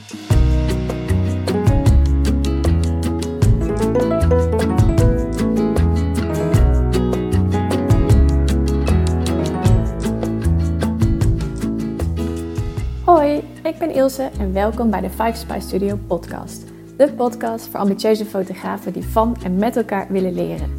Hoi, ik ben Ilse en welkom bij de Five Spice Studio podcast. De podcast voor ambitieuze fotografen die van en met elkaar willen leren.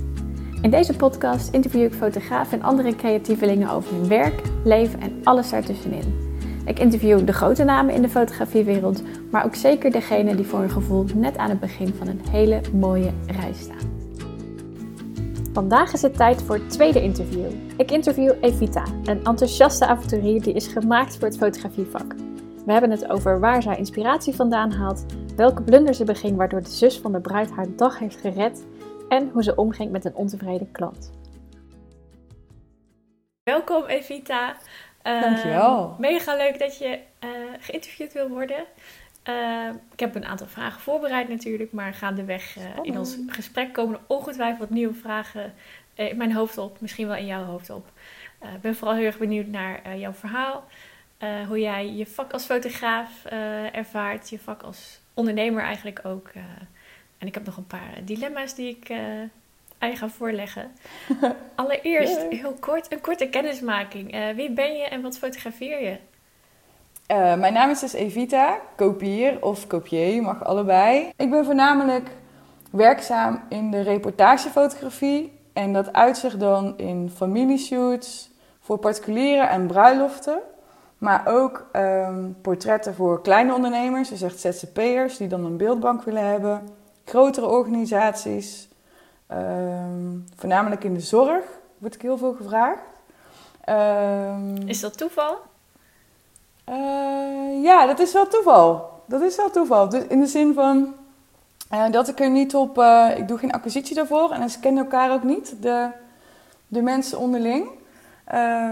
In deze podcast interview ik fotografen en andere creatievelingen over hun werk, leven en alles daartussenin. Ik interview de grote namen in de fotografiewereld, maar ook zeker degene die voor hun gevoel net aan het begin van een hele mooie reis staan. Vandaag is het tijd voor het tweede interview. Ik interview Evita, een enthousiaste avonturier die is gemaakt voor het fotografievak. We hebben het over waar zij inspiratie vandaan haalt, welke blunder ze beging waardoor de zus van de bruid haar dag heeft gered en hoe ze omging met een ontevreden klant. Welkom Evita. Uh, Dankjewel. Mega leuk dat je uh, geïnterviewd wil worden. Uh, ik heb een aantal vragen voorbereid natuurlijk, maar gaandeweg uh, in ons gesprek komen er ongetwijfeld nieuwe vragen in mijn hoofd op, misschien wel in jouw hoofd op. Ik ben vooral heel erg benieuwd naar jouw verhaal, hoe jij je vak als fotograaf ervaart, je vak als ondernemer eigenlijk ook. en ik heb nog een paar dilemma's die ik aan je voorleggen. Allereerst, heel kort, een korte kennismaking. wie ben je en wat fotografeer je? Uh, mijn naam is dus Evita, kopier of kopier, mag allebei. Ik ben voornamelijk werkzaam in de reportagefotografie. En dat uitzicht dan in familieshoots voor particulieren en bruiloften. Maar ook um, portretten voor kleine ondernemers, dus echt ZZP'ers die dan een beeldbank willen hebben. Grotere organisaties, um, voornamelijk in de zorg, wordt ik heel veel gevraagd. Um, is dat toeval? Uh, ja, dat is wel toeval. Dat is wel toeval. Dus in de zin van uh, dat ik er niet op. Uh, ik doe geen acquisitie daarvoor en ze kennen elkaar ook niet, de, de mensen onderling. Ehm,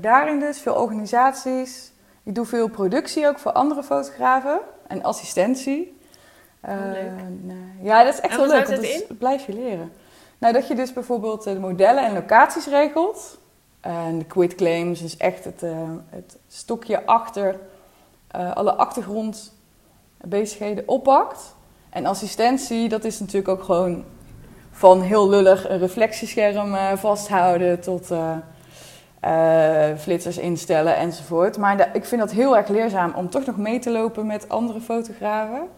daarin dus veel organisaties. Ik doe veel productie ook voor andere fotografen en assistentie. Oh, leuk. ja, dat is echt wel leuk. Want dat blijf je leren. Nou, dat je dus bijvoorbeeld de modellen en locaties regelt. En de quit claims is echt het, uh, het stokje achter uh, alle achtergrondbezigheden oppakt. En assistentie, dat is natuurlijk ook gewoon van heel lullig een reflectiescherm uh, vasthouden tot flitsers instellen enzovoort. Maar ik vind dat heel erg leerzaam om toch nog mee te lopen met andere fotografen.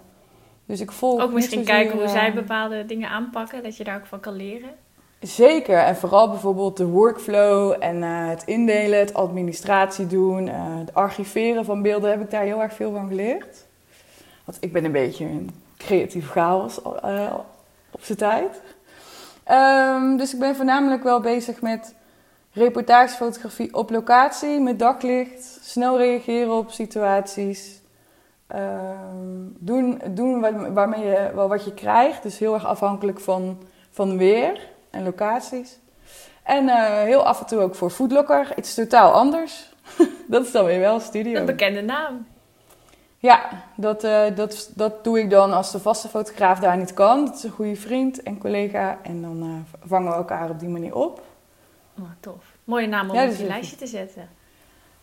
Dus ik volg ook misschien kijken hoe zij bepaalde dingen aanpakken, dat je daar ook van kan leren. Zeker, en vooral bijvoorbeeld de workflow en uh, het indelen, het administratie doen, uh, het archiveren van beelden heb ik daar heel erg veel van geleerd. Want ik ben een beetje een creatief chaos uh, op zijn tijd. Um, dus ik ben voornamelijk wel bezig met reportagefotografie op locatie, met daglicht, snel reageren op situaties. Um, doen doen wat, waarmee je, wel wat je krijgt, dus heel erg afhankelijk van, van weer en locaties. En uh, heel af en toe ook voor Foodlocker. Iets totaal anders. dat is dan weer wel studio. Een bekende naam. Ja, dat, uh, dat, dat doe ik dan als de vaste fotograaf daar niet kan. Dat is een goede vriend en collega. En dan uh, vangen we elkaar op die manier op. Oh, tof. Mooie naam om ja, op je lijstje te zetten.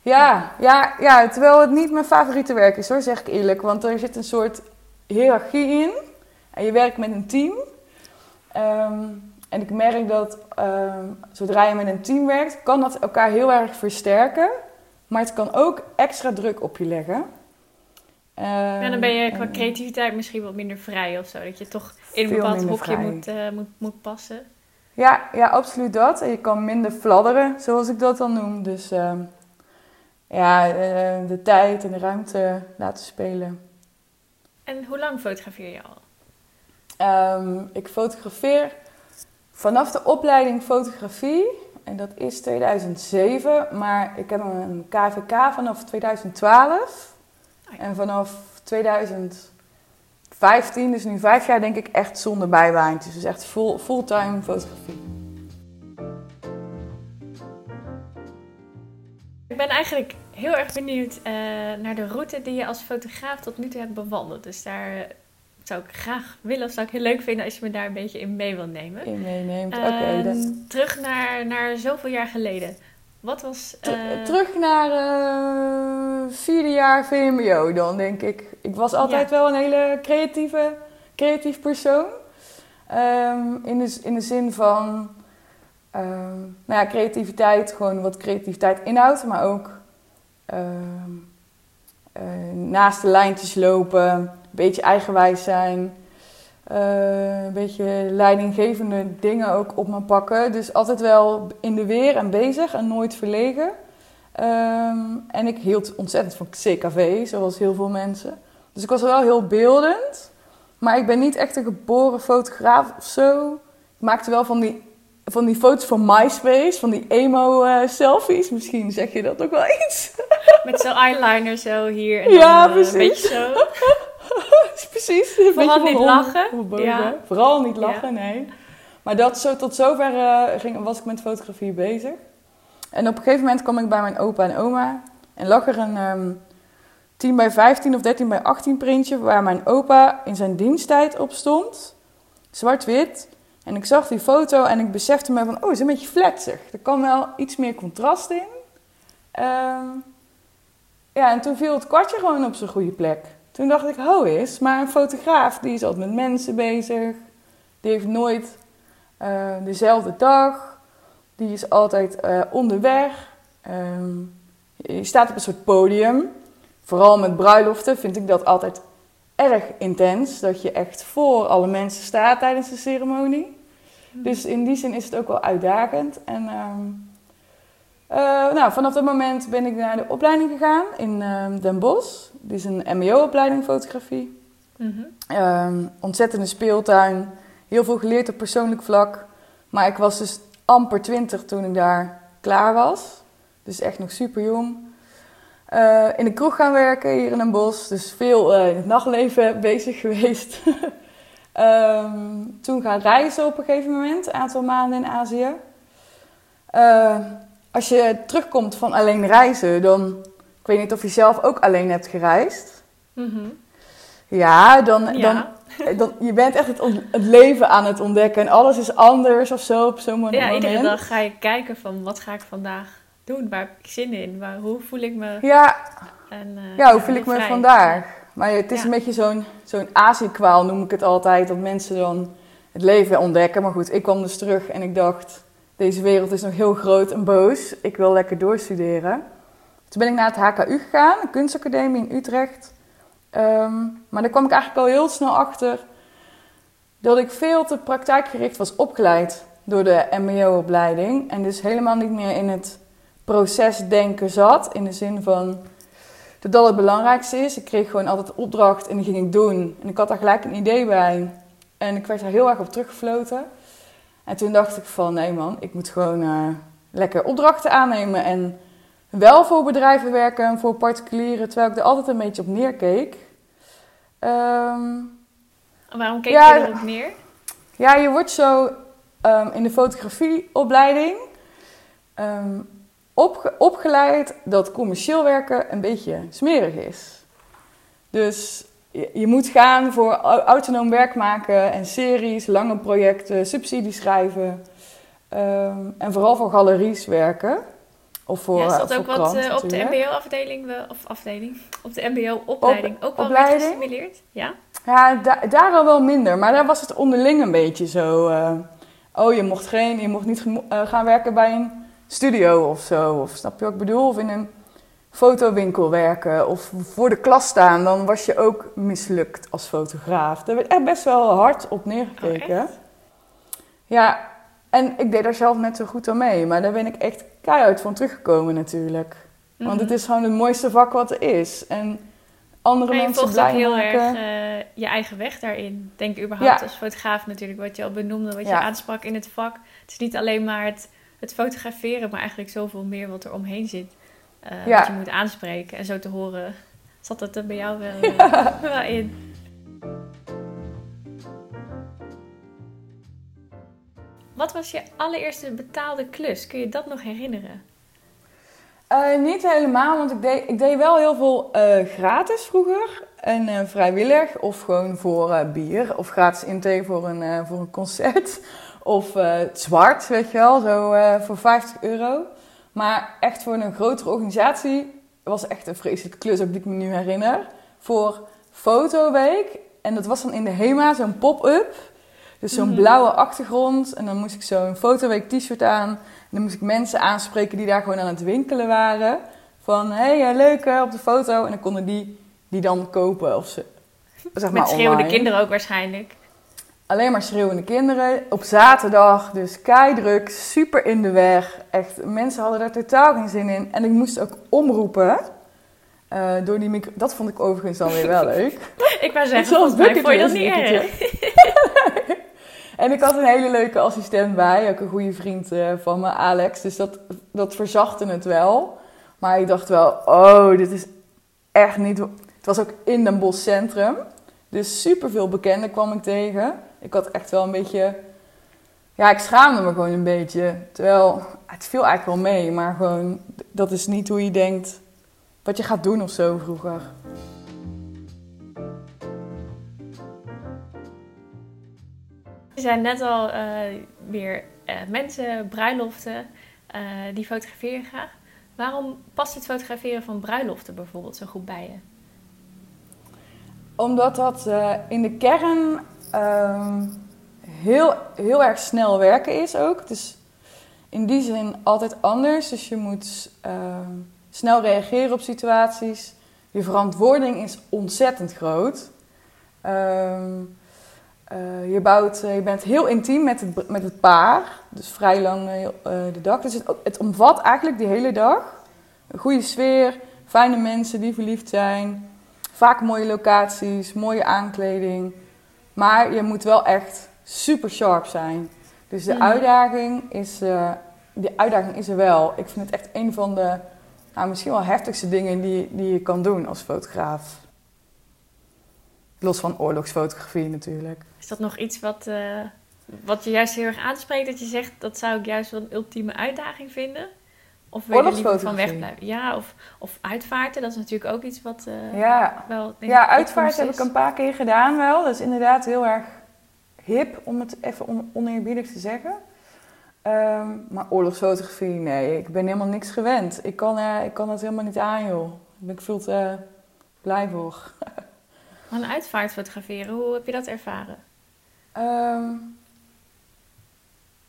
Ja, ja, ja, terwijl het niet mijn favoriete werk is hoor, zeg ik eerlijk. Want er zit een soort hiërarchie in. En je werkt met een team. Um, en ik merk dat uh, zodra je met een team werkt, kan dat elkaar heel erg versterken. Maar het kan ook extra druk op je leggen. Ja, dan ben je qua creativiteit misschien wat minder vrij of zo. Dat je toch in een bepaald hokje moet, uh, moet, moet passen. Ja, ja, absoluut dat. En je kan minder fladderen, zoals ik dat dan noem. Dus ehm, ja, eh, de tijd en de ruimte laten spelen. En hoe lang fotografeer je al? Um, ik fotografeer Vanaf de opleiding fotografie, en dat is 2007, maar ik heb een KVK vanaf 2012. En vanaf 2015, dus nu vijf jaar, denk ik echt zonder bijbaantjes. Dus echt full, fulltime fotografie. Ik ben eigenlijk heel erg benieuwd uh, naar de route die je als fotograaf tot nu toe hebt bewandeld. Dus daar zou ik graag willen of zou ik heel leuk vinden als je me daar een beetje in mee wil nemen. In meeneemt, oké. Okay, ehm, Terug naar, naar zoveel jaar geleden. Wat was... Eh, Terug naar eh, vierde jaar VMBO dan, denk ik. Ik was altijd wel een hele creatieve, creatief persoon. Ehm, in, de, in de zin van... ehm, nou ja, creativiteit, gewoon wat creativiteit inhoudt. Maar ook ehm, eh, naast de lijntjes lopen. Een beetje eigenwijs zijn. eh, een beetje leidinggevende dingen ook op me pakken. Dus altijd wel in de weer en bezig en nooit verlegen. Ehm, en ik hield ontzettend van CKV, zoals heel veel mensen. Dus ik was wel heel beeldend. Maar ik ben niet echt een geboren fotograaf of zo. Ik maakte wel van die, van die foto's van MySpace, van die emo-selfies. Misschien zeg je dat ook wel iets. Met zo'n eyeliner zo hier. En Ja, dan, eh, precies. Een beetje zo. Precies. een Vooral beetje niet lachen. Ja. Vooral niet lachen, nee. Maar dat, zo, tot zover eh, ging, was ik met fotografie bezig. En op een gegeven moment kwam ik bij mijn opa en oma. En lag er een ehm 10 bij 15 of 13 bij 18 printje... waar mijn opa in zijn diensttijd op stond. Zwart-wit. En ik zag die foto en ik besefte me van... oh, het is een beetje fletsig. Er kan wel iets meer contrast in. Ehm, ja, en toen viel het kwartje gewoon op zijn goede plek. Toen dacht ik, ho is, maar een fotograaf die is altijd met mensen bezig. Die heeft nooit eh, dezelfde dag. Die is altijd eh, onderweg. Ehm, je staat op een soort podium. Vooral met bruiloften vind ik dat altijd erg intens. Dat je echt voor alle mensen staat tijdens de ceremonie. Dus in die zin is het ook wel uitdagend. En ehm, eh, nou, vanaf dat moment ben ik naar de opleiding gegaan in ehm, Den Bosch. Dit is een mbo-opleiding fotografie. Ehm, ontzettende speeltuin. Heel veel geleerd op persoonlijk vlak. Maar ik was dus amper 20 toen ik daar klaar was. Dus echt nog super jong. Eh, in de kroeg gaan werken hier in Den Bosch. Dus veel eh, in het nachtleven bezig geweest. Ehm, toen gaan reizen op een gegeven moment. Een aantal maanden in Azië. Eh, als je terugkomt van alleen reizen, dan... Ik weet niet of je zelf ook alleen hebt gereisd. Mhm. Ja, dan, Ja. Dan, dan, je bent echt het, leven aan het ontdekken en alles is anders of zo op zo'n mo- moment. ja, iedere dag ga je kijken van wat ga ik vandaag doen? Waar heb ik zin in? Waar, hoe voel ik me? Ja, En, eh, ja, hoe voel ik me vrij. vandaag? Maar het is Ja. een beetje zo'n zo'n Azië-kwaal, noem ik het altijd, dat mensen dan het leven ontdekken. Maar goed, ik kwam dus terug en ik dacht, deze wereld is nog heel groot en boos. Ik wil lekker doorstuderen. Toen ben ik naar het HKU gegaan, een kunstacademie in Utrecht. Ehm, maar daar kwam ik eigenlijk al heel snel achter dat ik veel te praktijkgericht was opgeleid door de MBO-opleiding. En dus helemaal niet meer in het procesdenken zat. In de zin van dat dat het belangrijkste is. Ik kreeg gewoon altijd opdracht en die ging ik doen. En ik had daar gelijk een idee bij. En ik werd daar heel erg op teruggefloten. En toen dacht ik van nee man, ik moet gewoon eh, lekker opdrachten aannemen. En wel voor bedrijven werken en voor particulieren. Terwijl ik er altijd een beetje op neerkeek. Ehm, Waarom keek Ja, je erop neer? ja, je wordt zo ehm, in de fotografieopleiding ehm, opge- opgeleid dat commercieel werken een beetje smerig is. Dus je, je moet gaan voor au- autonoom werk maken en series, lange projecten, subsidies schrijven. ehm, en vooral voor galeries werken. Of voor, ja, is dat ook wat eh, op de. MBO-afdeling, of afdeling, op de MBO-opleiding ook wel opleiding? werd gestimuleerd? Ja? Ja, da- daar al wel minder. Maar daar was het onderling een beetje zo. eh, oh, je mocht, geen, je mocht niet eh, gaan werken bij een studio of zo. Of snap je wat ik bedoel? Of in een fotowinkel werken. Of voor de klas staan. Dan was je ook mislukt als fotograaf. Daar werd echt best wel hard op neergekeken. Oh, ja, en ik deed daar zelf net zo goed aan mee. Maar daar ben ik echt keihard van teruggekomen natuurlijk. Want Mhm. het is gewoon het mooiste vak wat er is. En andere je mensen volgt ook blij heel maken. erg eh, je eigen weg daarin. Denk überhaupt Ja. als fotograaf natuurlijk, wat je al benoemde, wat je aansprak in het vak. Het is niet alleen maar het, het fotograferen, maar eigenlijk zoveel meer wat er omheen zit. Ja. Wat je moet aanspreken. En zo te horen, zat dat er bij jou wel, eh, wel in. Wat was je allereerste betaalde klus? Kun je dat nog herinneren? Eh, niet helemaal, want ik deed, ik deed wel heel veel gratis vroeger. En eh, vrijwillig, of gewoon voor bier. Of gratis intake voor een, voor een concert. Of eh, het zwart, weet je wel, zo eh, voor 50 euro. Maar echt voor een grotere organisatie was echt een vreselijke klus, ook die ik me nu herinner. Voor fotoweek. En dat was dan in de HEMA, zo'n pop-up. Dus zo'n Mhm. blauwe achtergrond. En dan moest ik zo'n fotoweek t-shirt aan. En dan moest ik mensen aanspreken die daar gewoon aan het winkelen waren. Van, hé, hey, leuk hè, op de foto. En dan konden die die dan kopen of ze... Zeg maar Met schreeuwende online. kinderen ook waarschijnlijk. Alleen maar schreeuwende kinderen. Op zaterdag, dus keidruk, super in de weg. Echt, mensen hadden daar totaal geen zin in. En ik moest ook omroepen. eh, door die micro... Dat vond ik overigens dan weer wel leuk. Ik wou zeggen, Zoals volgens mij vond je dat niet erg. En ik had een hele leuke assistent bij. Ook een goede vriend eh, van me, Alex. Dus dat, dat verzachtte het wel. Maar ik dacht wel, oh, dit is echt niet... Het was ook in Den Bosch Centrum. Dus super veel bekenden kwam ik tegen. Ik had echt wel een beetje... Ja, ik schaamde me gewoon een beetje. Terwijl, het viel eigenlijk wel mee. Maar gewoon, dat is niet hoe je denkt... Wat je gaat doen of zo vroeger. Er zijn net al eh, weer eh, mensen, bruiloften, eh, die fotograferen graag. Waarom past het fotograferen van bruiloften bijvoorbeeld zo goed bij je? Omdat dat in de kern ehm, heel, heel erg snel werken is ook. Het is in die zin altijd anders. Dus je moet ehm, snel reageren op situaties. Je verantwoording is ontzettend groot. Ehm, eh, je, bouwt, eh, je bent heel intiem met het, met het paar. Dus vrij lang eh, de dag. Dus het, het omvat eigenlijk die hele dag. Een goede sfeer, fijne mensen die verliefd zijn. Vaak mooie locaties, mooie aankleding. Maar je moet wel echt super sharp zijn. Dus de Mhm. uitdaging is, eh, die uitdaging is er wel. Ik vind het echt een van de nou, misschien wel heftigste dingen die, die je kan doen als fotograaf. Los van oorlogsfotografie natuurlijk. Is dat nog iets wat, eh, wat je juist heel erg aanspreekt? Dat je zegt, dat zou ik juist wel een ultieme uitdaging vinden? Of wil je liever van wegblijven? Ja, of, of uitvaarten, dat is natuurlijk ook iets wat eh, Ja, wel... denk ja ik, uitvaart opkomst heb ik een paar keer gedaan wel. Dat is inderdaad heel erg hip, om het even on- oneerbiedig te zeggen. Ehm, maar oorlogsfotografie, nee, ik ben helemaal niks gewend. Ik kan, eh, ik kan het helemaal niet aan, joh. Daar ben ik veel te blij voor. Een uitvaart fotograferen, hoe heb je dat ervaren? Ehm,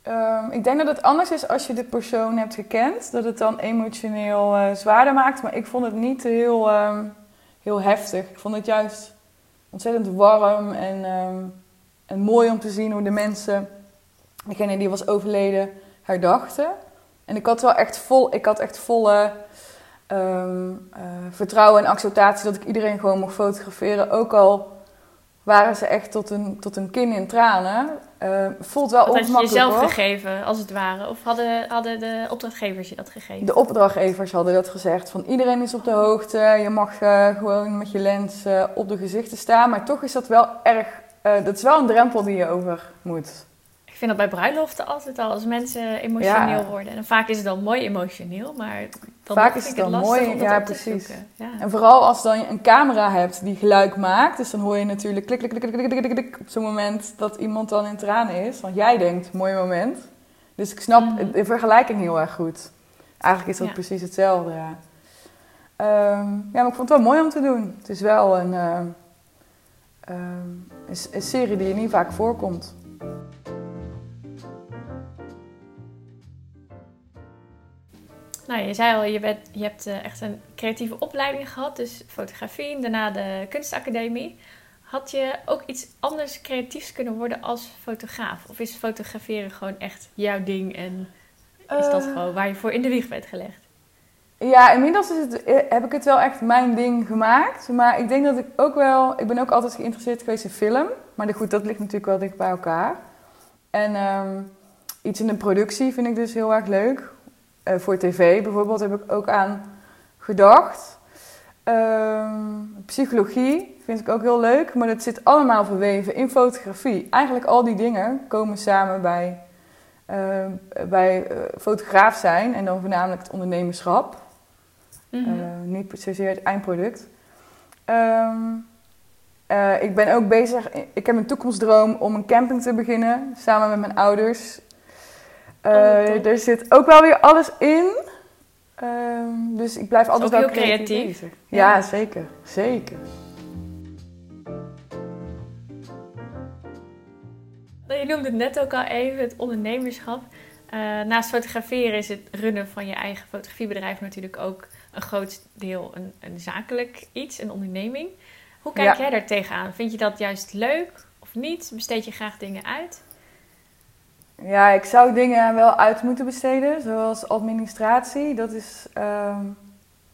ehm, ik denk dat het anders is als je de persoon hebt gekend. Dat het dan emotioneel eh, zwaarder maakt. Maar ik vond het niet heel, ehm, heel heftig. Ik vond het juist ontzettend warm en, ehm, en mooi om te zien hoe de mensen, degene die was overleden, herdachten. En ik had wel echt vol, ik had echt volle eh, vertrouwen en acceptatie dat ik iedereen gewoon mocht fotograferen. Ook al waren ze echt tot een, tot een kin in tranen. Eh, voelt wel Wat had je ongemakkelijk jezelf hoor. gegeven, als het ware? Of hadden, hadden de opdrachtgevers je dat gegeven? De opdrachtgevers hadden dat gezegd. Van iedereen is op de hoogte. Je mag eh, gewoon met je lens eh, op de gezichten staan. Maar toch is dat wel erg... dat is wel een drempel die je over moet. Ik vind dat bij bruiloften altijd al, als mensen emotioneel Ja. worden. En dan vaak is het dan mooi emotioneel, maar dan Vaak is het dan lastig mooi, om ja, op te precies. Ja. En vooral als dan je een camera hebt die geluid maakt. Dus dan hoor je natuurlijk klik, klik, klik, klik, klik, klik, klik, op zo'n moment dat iemand dan in tranen is. Want jij denkt, mooi moment. Dus ik snap Mhm. de vergelijking heel erg goed. Eigenlijk is dat Ja. precies hetzelfde, ja. Ehm, ja, maar ik vond het wel mooi om te doen. Het is wel een, eh, ehm, een, een serie die je niet vaak voorkomt. Nou, je zei al, je, bent, je hebt eh, echt een creatieve opleiding gehad, dus fotografie en daarna de kunstacademie. Had je ook iets anders creatiefs kunnen worden als fotograaf? Of is fotograferen gewoon echt jouw ding en is dat Eh, gewoon waar je voor in de wieg bent gelegd? Ja, inmiddels is het, eh, heb ik het wel echt mijn ding gemaakt. Maar ik denk dat ik ook wel... Ik ben ook altijd geïnteresseerd geweest in film. Maar goed, dat ligt natuurlijk wel dicht bij elkaar. En ehm, iets in de productie vind ik dus heel erg leuk. Eh, voor tv bijvoorbeeld heb ik ook aan gedacht. Ehm, psychologie vind ik ook heel leuk. Maar dat zit allemaal verweven in fotografie. Eigenlijk al die dingen komen samen bij, eh, bij eh, fotograaf zijn. En dan voornamelijk het ondernemerschap. Mhm. Eh, niet zozeer het eindproduct. Ehm, eh, ik ben ook bezig, ik heb een toekomstdroom om een camping te beginnen, samen met mijn ouders. Eh, Oh, er zit ook wel weer alles in. Ehm, dus ik blijf altijd ook wel heel creatief. Ja, zeker. Zeker. Je noemde het net ook al even, het ondernemerschap. Eh, naast fotograferen is het runnen van je eigen fotografiebedrijf natuurlijk ook een groot deel een, een zakelijk iets, een onderneming. Hoe kijk Ja. jij daar tegenaan? Vind je dat juist leuk of niet? Besteed je graag dingen uit? Ja, ik zou dingen wel uit moeten besteden, zoals administratie. Dat is ehm,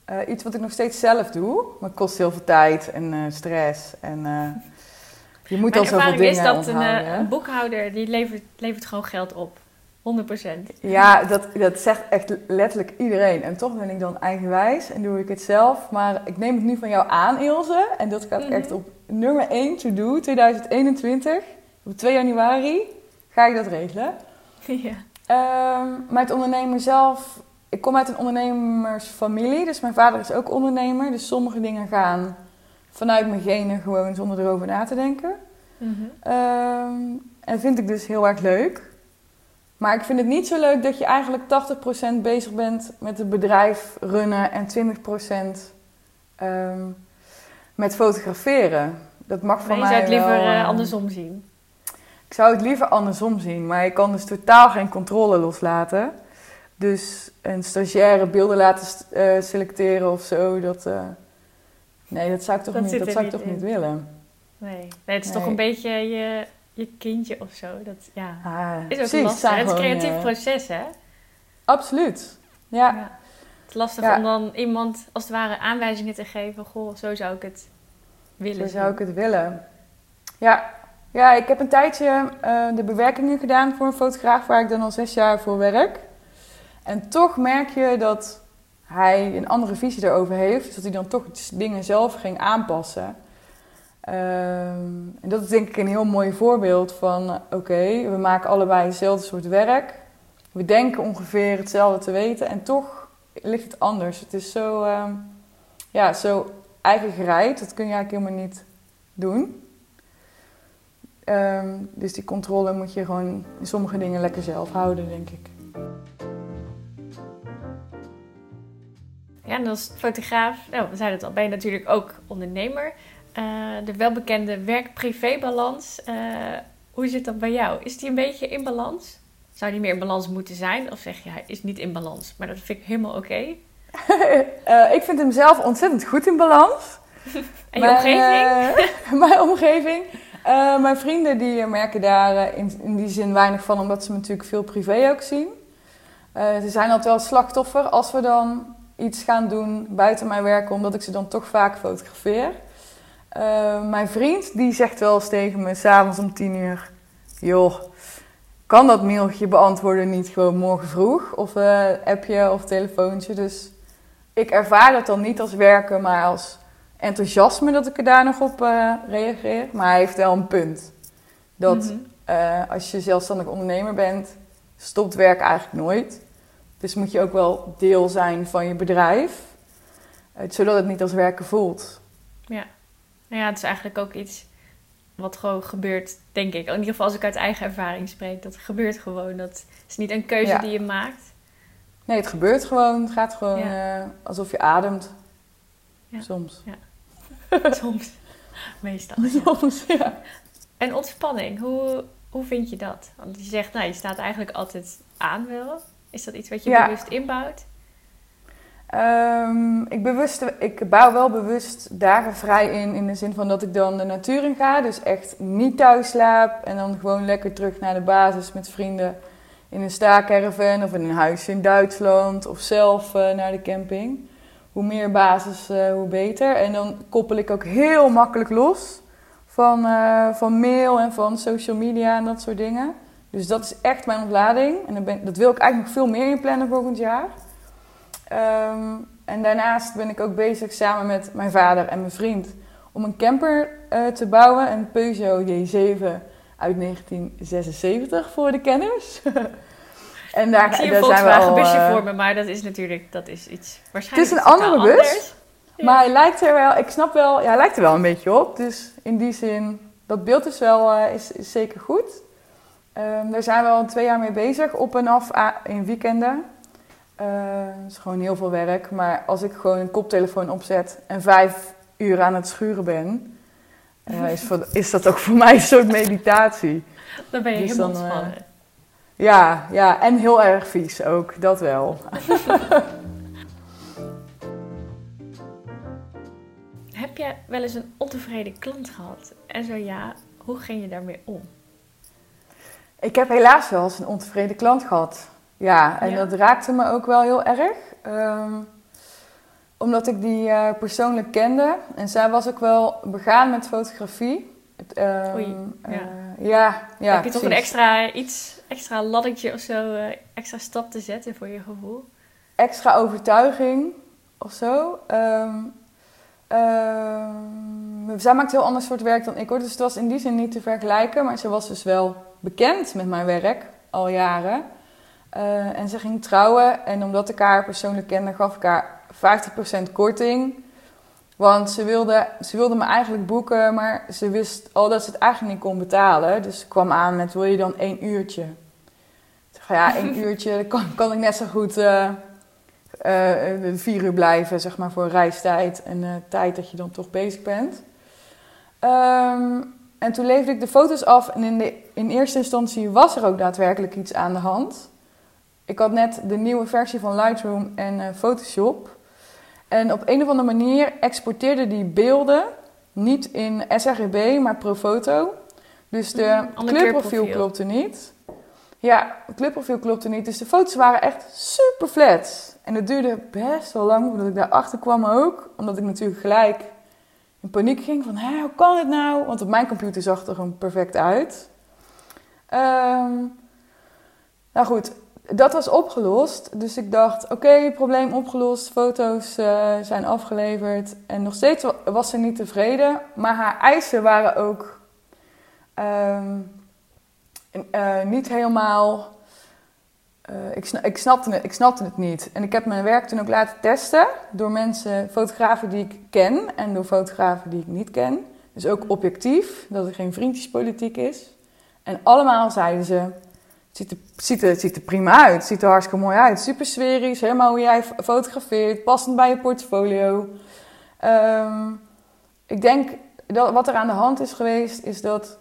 eh, iets wat ik nog steeds zelf doe, maar het kost heel veel tijd en eh, stress. En eh, je moet al zoveel dingen is dat een boekhouder die levert, levert gewoon geld op. 100%. Ja, dat, dat zegt echt letterlijk iedereen. En toch ben ik dan eigenwijs en doe ik het zelf. Maar ik neem het nu van jou aan, Ilse. En dat gaat Mhm. echt op nummer 1 to do 2021. Op 2 januari ga ik dat regelen. ja. Ehm, maar het ondernemen zelf... Ik kom uit een ondernemersfamilie. Dus mijn vader is ook ondernemer. Dus sommige dingen gaan vanuit mijn genen gewoon zonder erover na te denken. Mhm. Ehm, en vind ik dus heel erg leuk. Maar ik vind het niet zo leuk dat je eigenlijk 80% bezig bent met het bedrijf runnen en 20% ehm, met fotograferen. Dat mag voor Nee, je mij zou het liever wel, eh, eh, andersom zien. Ik zou het liever andersom zien, maar ik kan dus totaal geen controle loslaten. Dus een stagiaire beelden laten eh, selecteren of zo, dat... eh, nee, dat zou ik toch, Dat niet, dat zou ik toch in. niet willen. Nee. nee, het is toch een beetje je, je kindje of zo. Dat, ja. Ah, Is ook precies, lastig. Het is een creatief eh, proces, hè? Absoluut. Ja, Ja. Het is lastig Ja. om dan iemand als het ware aanwijzingen te geven. Goh, zo zou ik het willen Zo zou ik het willen. Ja, ja ik heb een tijdje eh, de bewerkingen gedaan voor een fotograaf waar ik dan al zes jaar voor werk. En toch merk je dat hij een andere visie erover heeft. Dus dat hij dan toch dingen zelf ging aanpassen. Ehm, en dat is denk ik een heel mooi voorbeeld van... Oké, we maken allebei hetzelfde soort werk. We denken ongeveer hetzelfde te weten. En toch ligt het anders. Het is zo, ehm, ja, zo eigen gereid. Dat kun je eigenlijk helemaal niet doen. Ehm, dus die controle moet je gewoon in sommige dingen lekker zelf houden, denk ik. Ja, en als fotograaf, nou, we zeiden het al, ben je natuurlijk ook ondernemer. Eh, de welbekende werk-privé-balans. eh, hoe zit dat bij jou? Is die een beetje in balans? Zou die meer in balans moeten zijn? Of zeg je, hij is niet in balans? Maar dat vind ik helemaal oké. Eh, ik vind hem zelf ontzettend goed in balans. En je Mijn, omgeving? mijn omgeving. Eh, mijn vrienden die merken daar eh, in, die zin weinig van, omdat ze me natuurlijk veel privé ook zien. Eh, ze zijn altijd wel slachtoffer als we dan iets gaan doen buiten mijn werk, omdat ik ze dan toch vaak fotografeer. Mijn vriend die zegt wel eens tegen me, s'avonds om tien uur... Joh, kan dat mailtje beantwoorden niet gewoon morgen vroeg? Of appje of telefoontje. Dus ik ervaar dat dan niet als werken, maar als enthousiasme dat ik er daar nog op eh, reageer. Maar hij heeft wel een punt. Dat Mhm. eh, als je zelfstandig ondernemer bent, stopt werk eigenlijk nooit. Dus moet je ook wel deel zijn van je bedrijf. eh, zodat het niet als werken voelt. Nou ja, het is eigenlijk ook iets wat gewoon gebeurt, denk ik. In ieder geval als ik uit eigen ervaring spreek. Dat gebeurt gewoon. Dat is niet een keuze Ja. die je maakt. Nee, het gebeurt gewoon. Het gaat gewoon Ja. alsof je ademt. Ja. Soms. Soms. Meestal. Soms, ja. En ontspanning, hoe, hoe vind je dat? Want je zegt, nou, je staat eigenlijk altijd aan wel. Is dat iets wat je Ja. bewust inbouwt? Ehm, ik, bewust, ik bouw wel bewust dagen vrij in, in de zin van dat ik dan de natuur in ga. Dus echt niet thuis slaap en dan gewoon lekker terug naar de basis met vrienden in een staakerven of in een huisje in Duitsland of zelf eh, naar de camping. Hoe meer basis, eh, hoe beter. En dan koppel ik ook heel makkelijk los van, eh, van mail en van social media en dat soort dingen. Dus dat is echt mijn ontlading. En dan dat wil ik eigenlijk nog veel meer inplannen volgend jaar. Ehm, en daarnaast ben ik ook bezig samen met mijn vader en mijn vriend om een camper eh, te bouwen. Een Peugeot J7 uit 1976 voor de kenners. en daar, ik zie een daar zijn we Volkswagen al, busje eh, voor me, maar dat is natuurlijk dat is iets waarschijnlijk Het is een andere bus. anders. Maar hij lijkt er wel, ik snap wel, ja, hij lijkt er wel een beetje op. Dus in die zin, dat beeld is wel eh, is, is zeker goed. Ehm, daar zijn we al twee jaar mee bezig, op en af in weekenden. Eh, het is gewoon heel veel werk. Maar als ik gewoon een koptelefoon opzet en vijf uur aan het schuren ben, eh, is, voor- is dat ook voor mij een soort meditatie. Dan ben je Dus helemaal ontspannen. Ja, ja, en heel erg vies ook, dat wel. Heb je wel eens een ontevreden klant gehad? En zo ja, hoe ging je daarmee om? Ik heb helaas wel eens een ontevreden klant gehad. Ja, en Ja? dat raakte me ook wel heel erg. Ehm, omdat ik die eh, persoonlijk kende. En zij was ook wel begaan met fotografie. Ehm, Oei, ja. eh, ja, ja, Heb je toch een extra iets, extra laddertje of zo, eh, extra stap te zetten voor je gevoel? extra overtuiging of zo. Ehm, zij maakt heel ander soort werk dan ik hoor. Dus het was in die zin niet te vergelijken. Maar ze was dus wel bekend met mijn werk al jaren. Eh, en ze ging trouwen. En omdat ik haar persoonlijk kende, gaf ik haar 50% korting. Want ze wilde, ze wilde me eigenlijk boeken, maar ze wist al dat ze het eigenlijk niet kon betalen. Dus ze kwam aan met, wil je dan één uurtje? Ja, één uurtje kan, kan ik net zo goed eh, eh, vier uur blijven, zeg maar, voor reistijd en eh, tijd dat je dan toch bezig bent. Ehm, en toen leefde ik de foto's af en in, de, in eerste instantie was er ook daadwerkelijk iets aan de hand. Ik had net de nieuwe versie van Lightroom en eh, Photoshop. En op een of andere manier exporteerde die beelden niet in sRGB, maar Profoto. Dus de kleurprofiel kleurprofiel. klopte niet. Ja, het kleurprofiel klopte niet. Dus de foto's waren echt super flat. En het duurde best wel lang voordat ik daarachter kwam ook. Omdat ik natuurlijk gelijk in paniek ging van, Hé, hoe kan dit nou? Want op mijn computer zag het er gewoon perfect uit. Ehm, nou goed, dat was opgelost. Dus ik dacht, oké, probleem opgelost. Foto's eh, zijn afgeleverd. En nog steeds wa- was ze niet tevreden. Maar haar eisen waren ook ehm, eh, niet helemaal... eh, ik, ik, snapte het, ik het niet. En ik heb mijn werk toen ook laten testen door mensen, fotografen die ik ken en door fotografen die ik niet ken. Dus ook objectief, dat er geen vriendjespolitiek is. En allemaal zeiden ze, het ziet er, ziet er, prima uit, het ziet er hartstikke mooi uit. Super sferisch, helemaal hoe jij fotografeert, passend bij je portfolio. Ehm, ik denk dat wat er aan de hand is geweest, is dat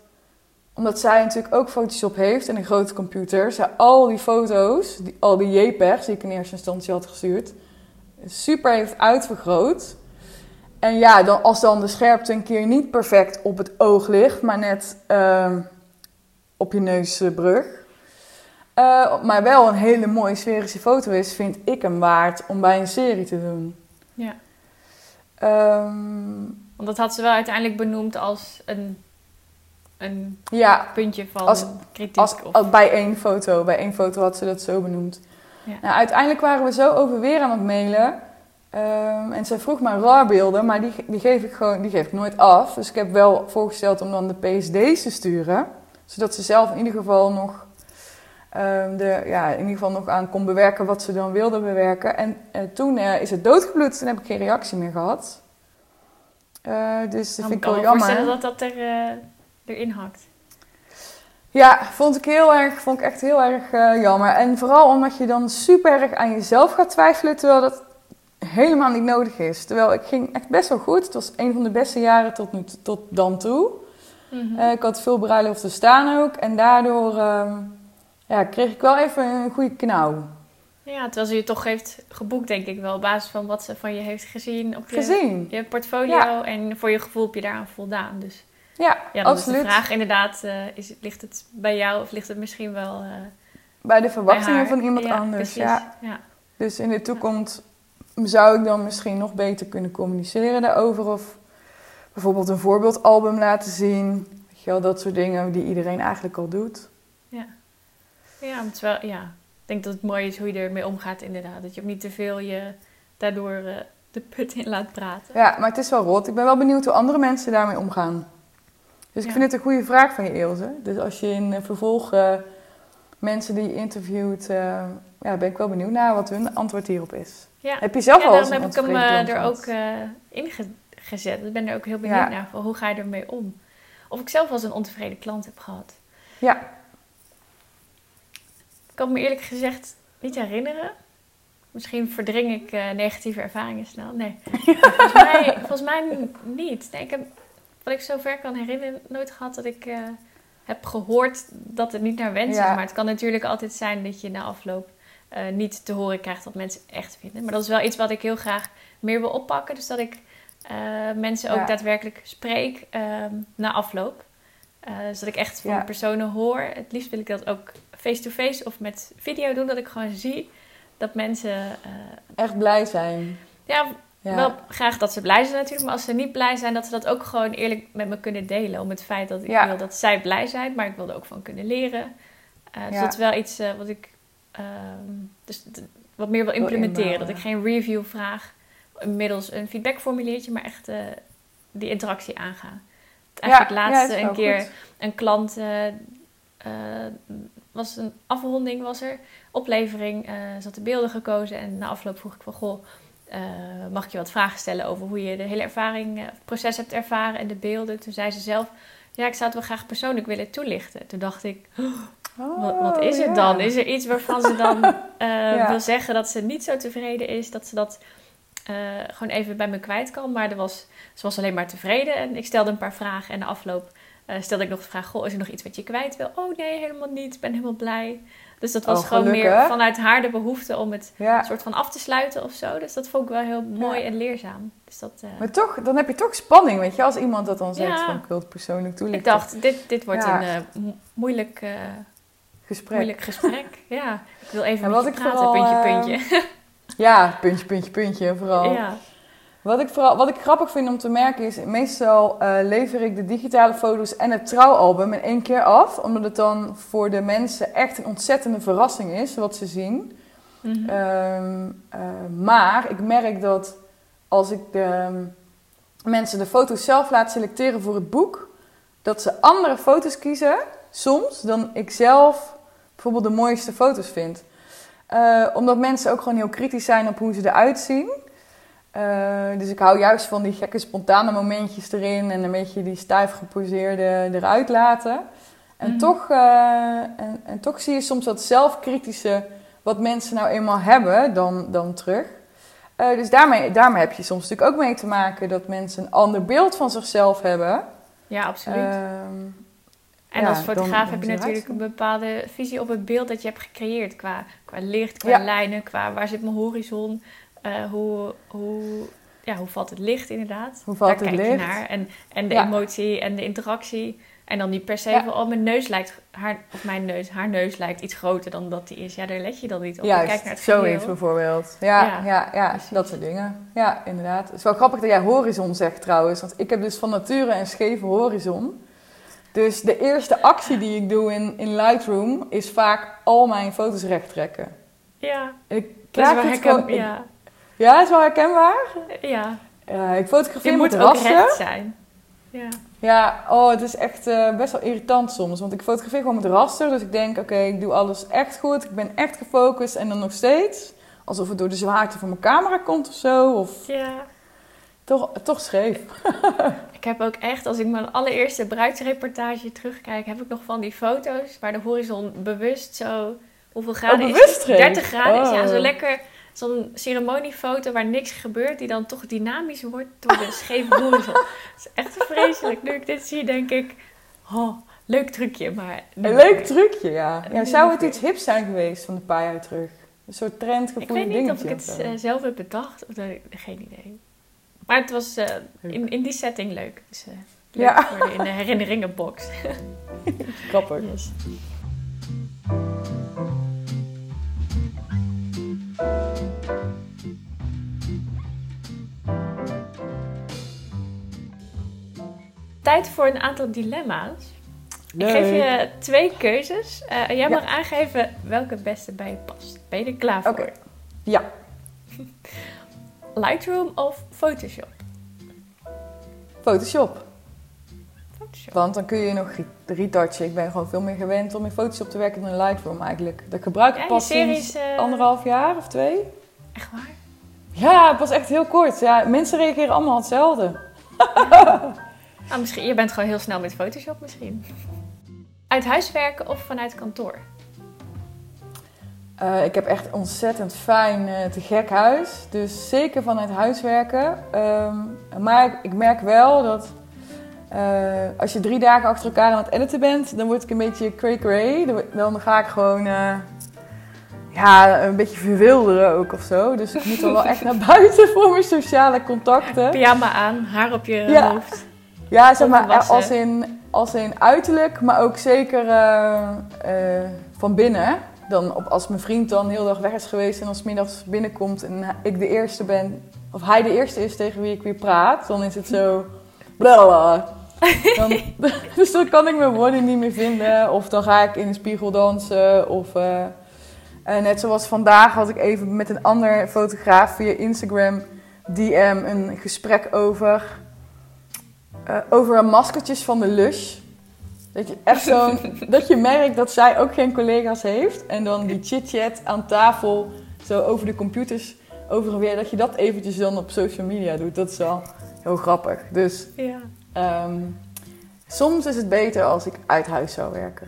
omdat zij natuurlijk ook Photoshop heeft en een grote computer, zij al die foto's, die, al die JPEG's die ik in eerste instantie had gestuurd, super heeft uitvergroot. En ja, dan, als dan de scherpte een keer niet perfect op het oog ligt, maar net ehm, op je neusbrug, eh, maar wel een hele mooie sferische foto is, vind ik hem waard om bij een serie te doen. Ja. Ehm, Want dat had ze wel uiteindelijk benoemd als een, een ja, puntje van Als- kritiek. Als, of, als bij één foto. Bij één foto had ze dat zo benoemd. Ja. Nou, uiteindelijk waren we zo over weer aan het mailen. Ehm, en zij vroeg mij RAW-beelden, maar die, die, geef ik gewoon, die geef ik nooit af. Dus ik heb wel voorgesteld om dan de PSD's te sturen. Zodat ze zelf in ieder geval nog, ehm, de, ja, in ieder geval nog aan kon bewerken wat ze dan wilde bewerken. En eh, toen eh, is het doodgebloed. Toen heb ik geen reactie meer gehad. Eh, dus dat vind ik ik kan wel me jammer. voorstellen dat dat er, erin hakt. Ja, vond ik heel erg, vond ik echt heel erg eh, jammer. En vooral omdat je dan super erg aan jezelf gaat twijfelen, terwijl dat helemaal niet nodig is. Terwijl ik ging echt best wel goed. Het was een van de beste jaren tot, nu, tot dan toe. Mhm. Eh, ik had veel bruiloften staan ook. En daardoor ehm, ja, kreeg ik wel even een goede knauw. Ja, terwijl ze je toch heeft geboekt, denk ik wel, op basis van wat ze van je heeft gezien op je, Gezien. je portfolio. Ja. En voor je gevoel heb je daaraan voldaan. Dus Ja, ja, dan absoluut. is de vraag inderdaad, eh, is, ligt het bij jou of ligt het misschien wel eh, Bij de verwachtingen van iemand Ja, anders. Ja. Ja. Dus in de toekomst zou ik dan misschien nog beter kunnen communiceren daarover. Of bijvoorbeeld een voorbeeldalbum laten zien. Weet je wel, dat soort dingen die iedereen eigenlijk al doet. Ja, is wel, ja, ik denk dat het mooi is hoe je ermee omgaat inderdaad. Dat je ook niet te veel je daardoor eh, de put in laat praten. Ja, maar het is wel rot. Ik ben wel benieuwd hoe andere mensen daarmee omgaan. Dus ik Ja. vind het een goede vraag van je, Ilse. Dus als je in eh, vervolg eh, mensen die je interviewt, eh, ja, ben ik wel benieuwd naar wat hun antwoord hierop is. Ja, Heb je zelf al eens heb ik hem er ook ingezet. Ik ben er ook heel benieuwd naar. Van hoe ga je ermee om? Of ik zelf wel eens een ontevreden klant heb gehad. Ja, Ik kan me eerlijk gezegd niet herinneren. Misschien verdring ik negatieve ervaringen snel. Nee, volgens, mij, volgens mij niet. Nee, ik heb, wat ik zover kan herinneren, nooit gehad dat ik eh, heb gehoord dat het niet naar wens Ja. is. Maar het kan natuurlijk altijd zijn dat je na afloop eh, niet te horen krijgt wat mensen echt vinden. Maar dat is wel iets wat ik heel graag meer wil oppakken. Dus dat ik eh, mensen ook Ja. daadwerkelijk spreek ehm, na afloop. Dus dat ik echt van Ja. personen hoor. Het liefst wil ik dat ook face-to-face of met video doen. Dat ik gewoon zie dat mensen... Echt blij zijn. ja, Ja. wel graag dat ze blij zijn natuurlijk. Maar als ze niet blij zijn, dat ze dat ook gewoon eerlijk met me kunnen delen. Om het feit dat ik Ja. wil dat zij blij zijn. Maar ik wil er ook van kunnen leren. Eh, dus Ja. dat is wel iets eh, wat ik... ehm, dus wat meer wil implementeren. Dat ik geen review vraag middels een feedbackformuliertje. Maar echt eh, die interactie aangaan. Eigenlijk ja, laatst is een keer goed. een klant was een afronding was er oplevering ze had de beelden gekozen en na afloop vroeg ik van goh eh, mag ik je wat vragen stellen over hoe je de hele ervaring eh, proces hebt ervaren en de beelden toen zei ze zelf ja ik zou het wel graag persoonlijk willen toelichten toen dacht ik wat, wat Oh, is het ja. dan is er iets waarvan ze dan eh, Ja. wil zeggen dat ze niet zo tevreden is dat ze dat gewoon even bij me kwijt kan maar er was ze was alleen maar tevreden en ik stelde een paar vragen en na afloop stelde ik nog de vraag: Goh, is er nog iets wat je kwijt wil? Oh nee, helemaal niet. Ik ben helemaal blij. Dus dat was Oh, gewoon meer vanuit haar de behoefte om het Ja. soort van af te sluiten of zo. Dus dat vond ik wel heel mooi Ja. en leerzaam. Dus dat, eh, Maar toch, dan heb je toch spanning, weet je, als iemand dat dan zegt van ik wil het persoonlijk ik toelichten. dacht, dit, dit wordt een eh, mo- moeilijk, eh, Gesprek. moeilijk gesprek. ja, ik wil even En wat ik praten, vooral, puntje, puntje. Ja, puntje, puntje, puntje, vooral. ja. Wat ik, vooral, wat ik grappig vind om te merken is, meestal eh, lever ik de digitale foto's en het trouwalbum in één keer af. Omdat het dan voor de mensen echt een ontzettende verrassing is wat ze zien. Mhm. Ehm, eh, maar ik merk dat als ik de ehm, mensen de foto's zelf laat selecteren voor het boek, dat ze andere foto's kiezen, soms, dan ik zelf bijvoorbeeld de mooiste foto's vind. Eh, omdat mensen ook gewoon heel kritisch zijn op hoe ze eruit zien. Eh, dus ik hou juist van die gekke spontane momentjes erin en een beetje die stijf geposeerde eruit laten. En, Mhm. toch, eh, en, en toch zie je soms dat zelfkritische wat mensen nou eenmaal hebben dan, dan terug. Eh, dus daarmee, daarmee heb je soms natuurlijk ook mee te maken dat mensen een ander beeld van zichzelf hebben. ja, absoluut. Ehm, En Ja, als fotograaf heb je natuurlijk een bepaalde visie op het beeld dat je hebt gecreëerd. Qua, qua licht, qua Ja. lijnen, qua waar zit mijn horizon. Eh, hoe, hoe, ja, hoe valt het licht inderdaad. Hoe valt Daar het kijk licht? je naar. En, en de Ja. emotie en de interactie. En dan niet per se Ja. van, oh mijn neus lijkt, haar, of mijn neus, haar neus lijkt iets groter dan dat die is. Ja, daar let je dan niet op. Juist, kijkt naar het zoiets geheel. bijvoorbeeld. Ja, Ja, ja, dat soort dingen. Ja, inderdaad. Het is wel grappig dat jij horizon zegt trouwens. Want ik heb dus van nature een scheve horizon. Dus de eerste actie die ik doe in, in Lightroom is vaak al mijn foto's recht trekken. Ja, En ik krijg het gewoon... ja, ja, het is wel herkenbaar. ja. Eh, ik Je fotografeer moet ook raster. recht zijn. Ja. Ja, oh, het is echt eh, best wel irritant soms. Want ik fotografeer gewoon met raster. Dus ik denk, oké, ik doe alles echt goed. Ik ben echt gefocust. En dan nog steeds, alsof het door de zwaarte van mijn camera komt of zo. Of ja. toch, toch scheef. Ik heb ook echt, als ik mijn allereerste bruidsreportage terugkijk, heb ik nog van die foto's waar de horizon bewust zo, hoeveel graden is bewust het? scheef? 30 graden is, ja, Oh. zo lekker. Zo'n ceremoniefoto waar niks gebeurt, die dan toch dynamisch wordt door de scheve. Het is echt vreselijk. Nu ik dit zie, denk ik, oh, leuk trucje, maar... Een leuk meer. trucje, ja. ja zou het iets hips zijn geweest van een paar jaar terug? Een soort Ik trendgevoelig weet niet of dingetje ik het eh, zelf heb bedacht, of dat, geen idee. Maar het was eh, in, in die setting leuk. Dus eh, leuk Ja. voor de, in de herinneringenbox. Grappig. Yes. Tijd voor een aantal dilemma's. Ik geef je twee keuzes. Eh, jij Ja. mag aangeven welke het beste bij je past. Ben je er klaar voor? Oké. Ja, Lightroom of Photoshop? Photoshop. Photoshop. Want dan kun je nog re- retouchen. Ik ben gewoon veel meer gewend om in Photoshop te werken dan in Lightroom eigenlijk. Dat gebruik ik Ja, pas series... sinds eh, anderhalf jaar of twee. Echt waar? Ja, het was echt heel kort. Ja, mensen reageren allemaal hetzelfde. Ah, misschien, je bent gewoon heel snel met Photoshop misschien. Uit huis werken of vanuit kantoor? Uh, ik heb echt ontzettend fijn, uh, te gek huis. Dus zeker vanuit huis werken. Um, maar ik, ik, merk wel dat uh, als je drie dagen achter elkaar aan het editen bent, dan word ik een beetje cray-cray. Dan, dan ga ik gewoon ja, een beetje verwilderen ook of zo. Dus ik moet dan wel echt naar buiten voor mijn sociale contacten. Pyjama aan, haar op je ja. hoofd. Ja, zeg maar als in, als in uiterlijk, maar ook zeker van binnen dan op, als mijn vriend dan heel dag weg is geweest en als middags binnenkomt en ik de eerste ben, of hij de eerste is tegen wie ik weer praat, dan is het zo. Blablabla. Dan, dus dan kan ik mijn woorden niet meer vinden. Of dan ga ik in de spiegel dansen. Of uh, net zoals vandaag had ik even met een ander fotograaf via Instagram DM een gesprek over. Uh, over maskertjes van de Lush. Dat je echt zo'n, dat je merkt dat zij ook geen collega's heeft. En dan die chit-chat aan tafel, zo over de computers, over en weer. Dat je dat eventjes dan op social media doet. Dat is wel heel grappig. Dus ja. Um, soms is het beter als ik uit huis zou werken.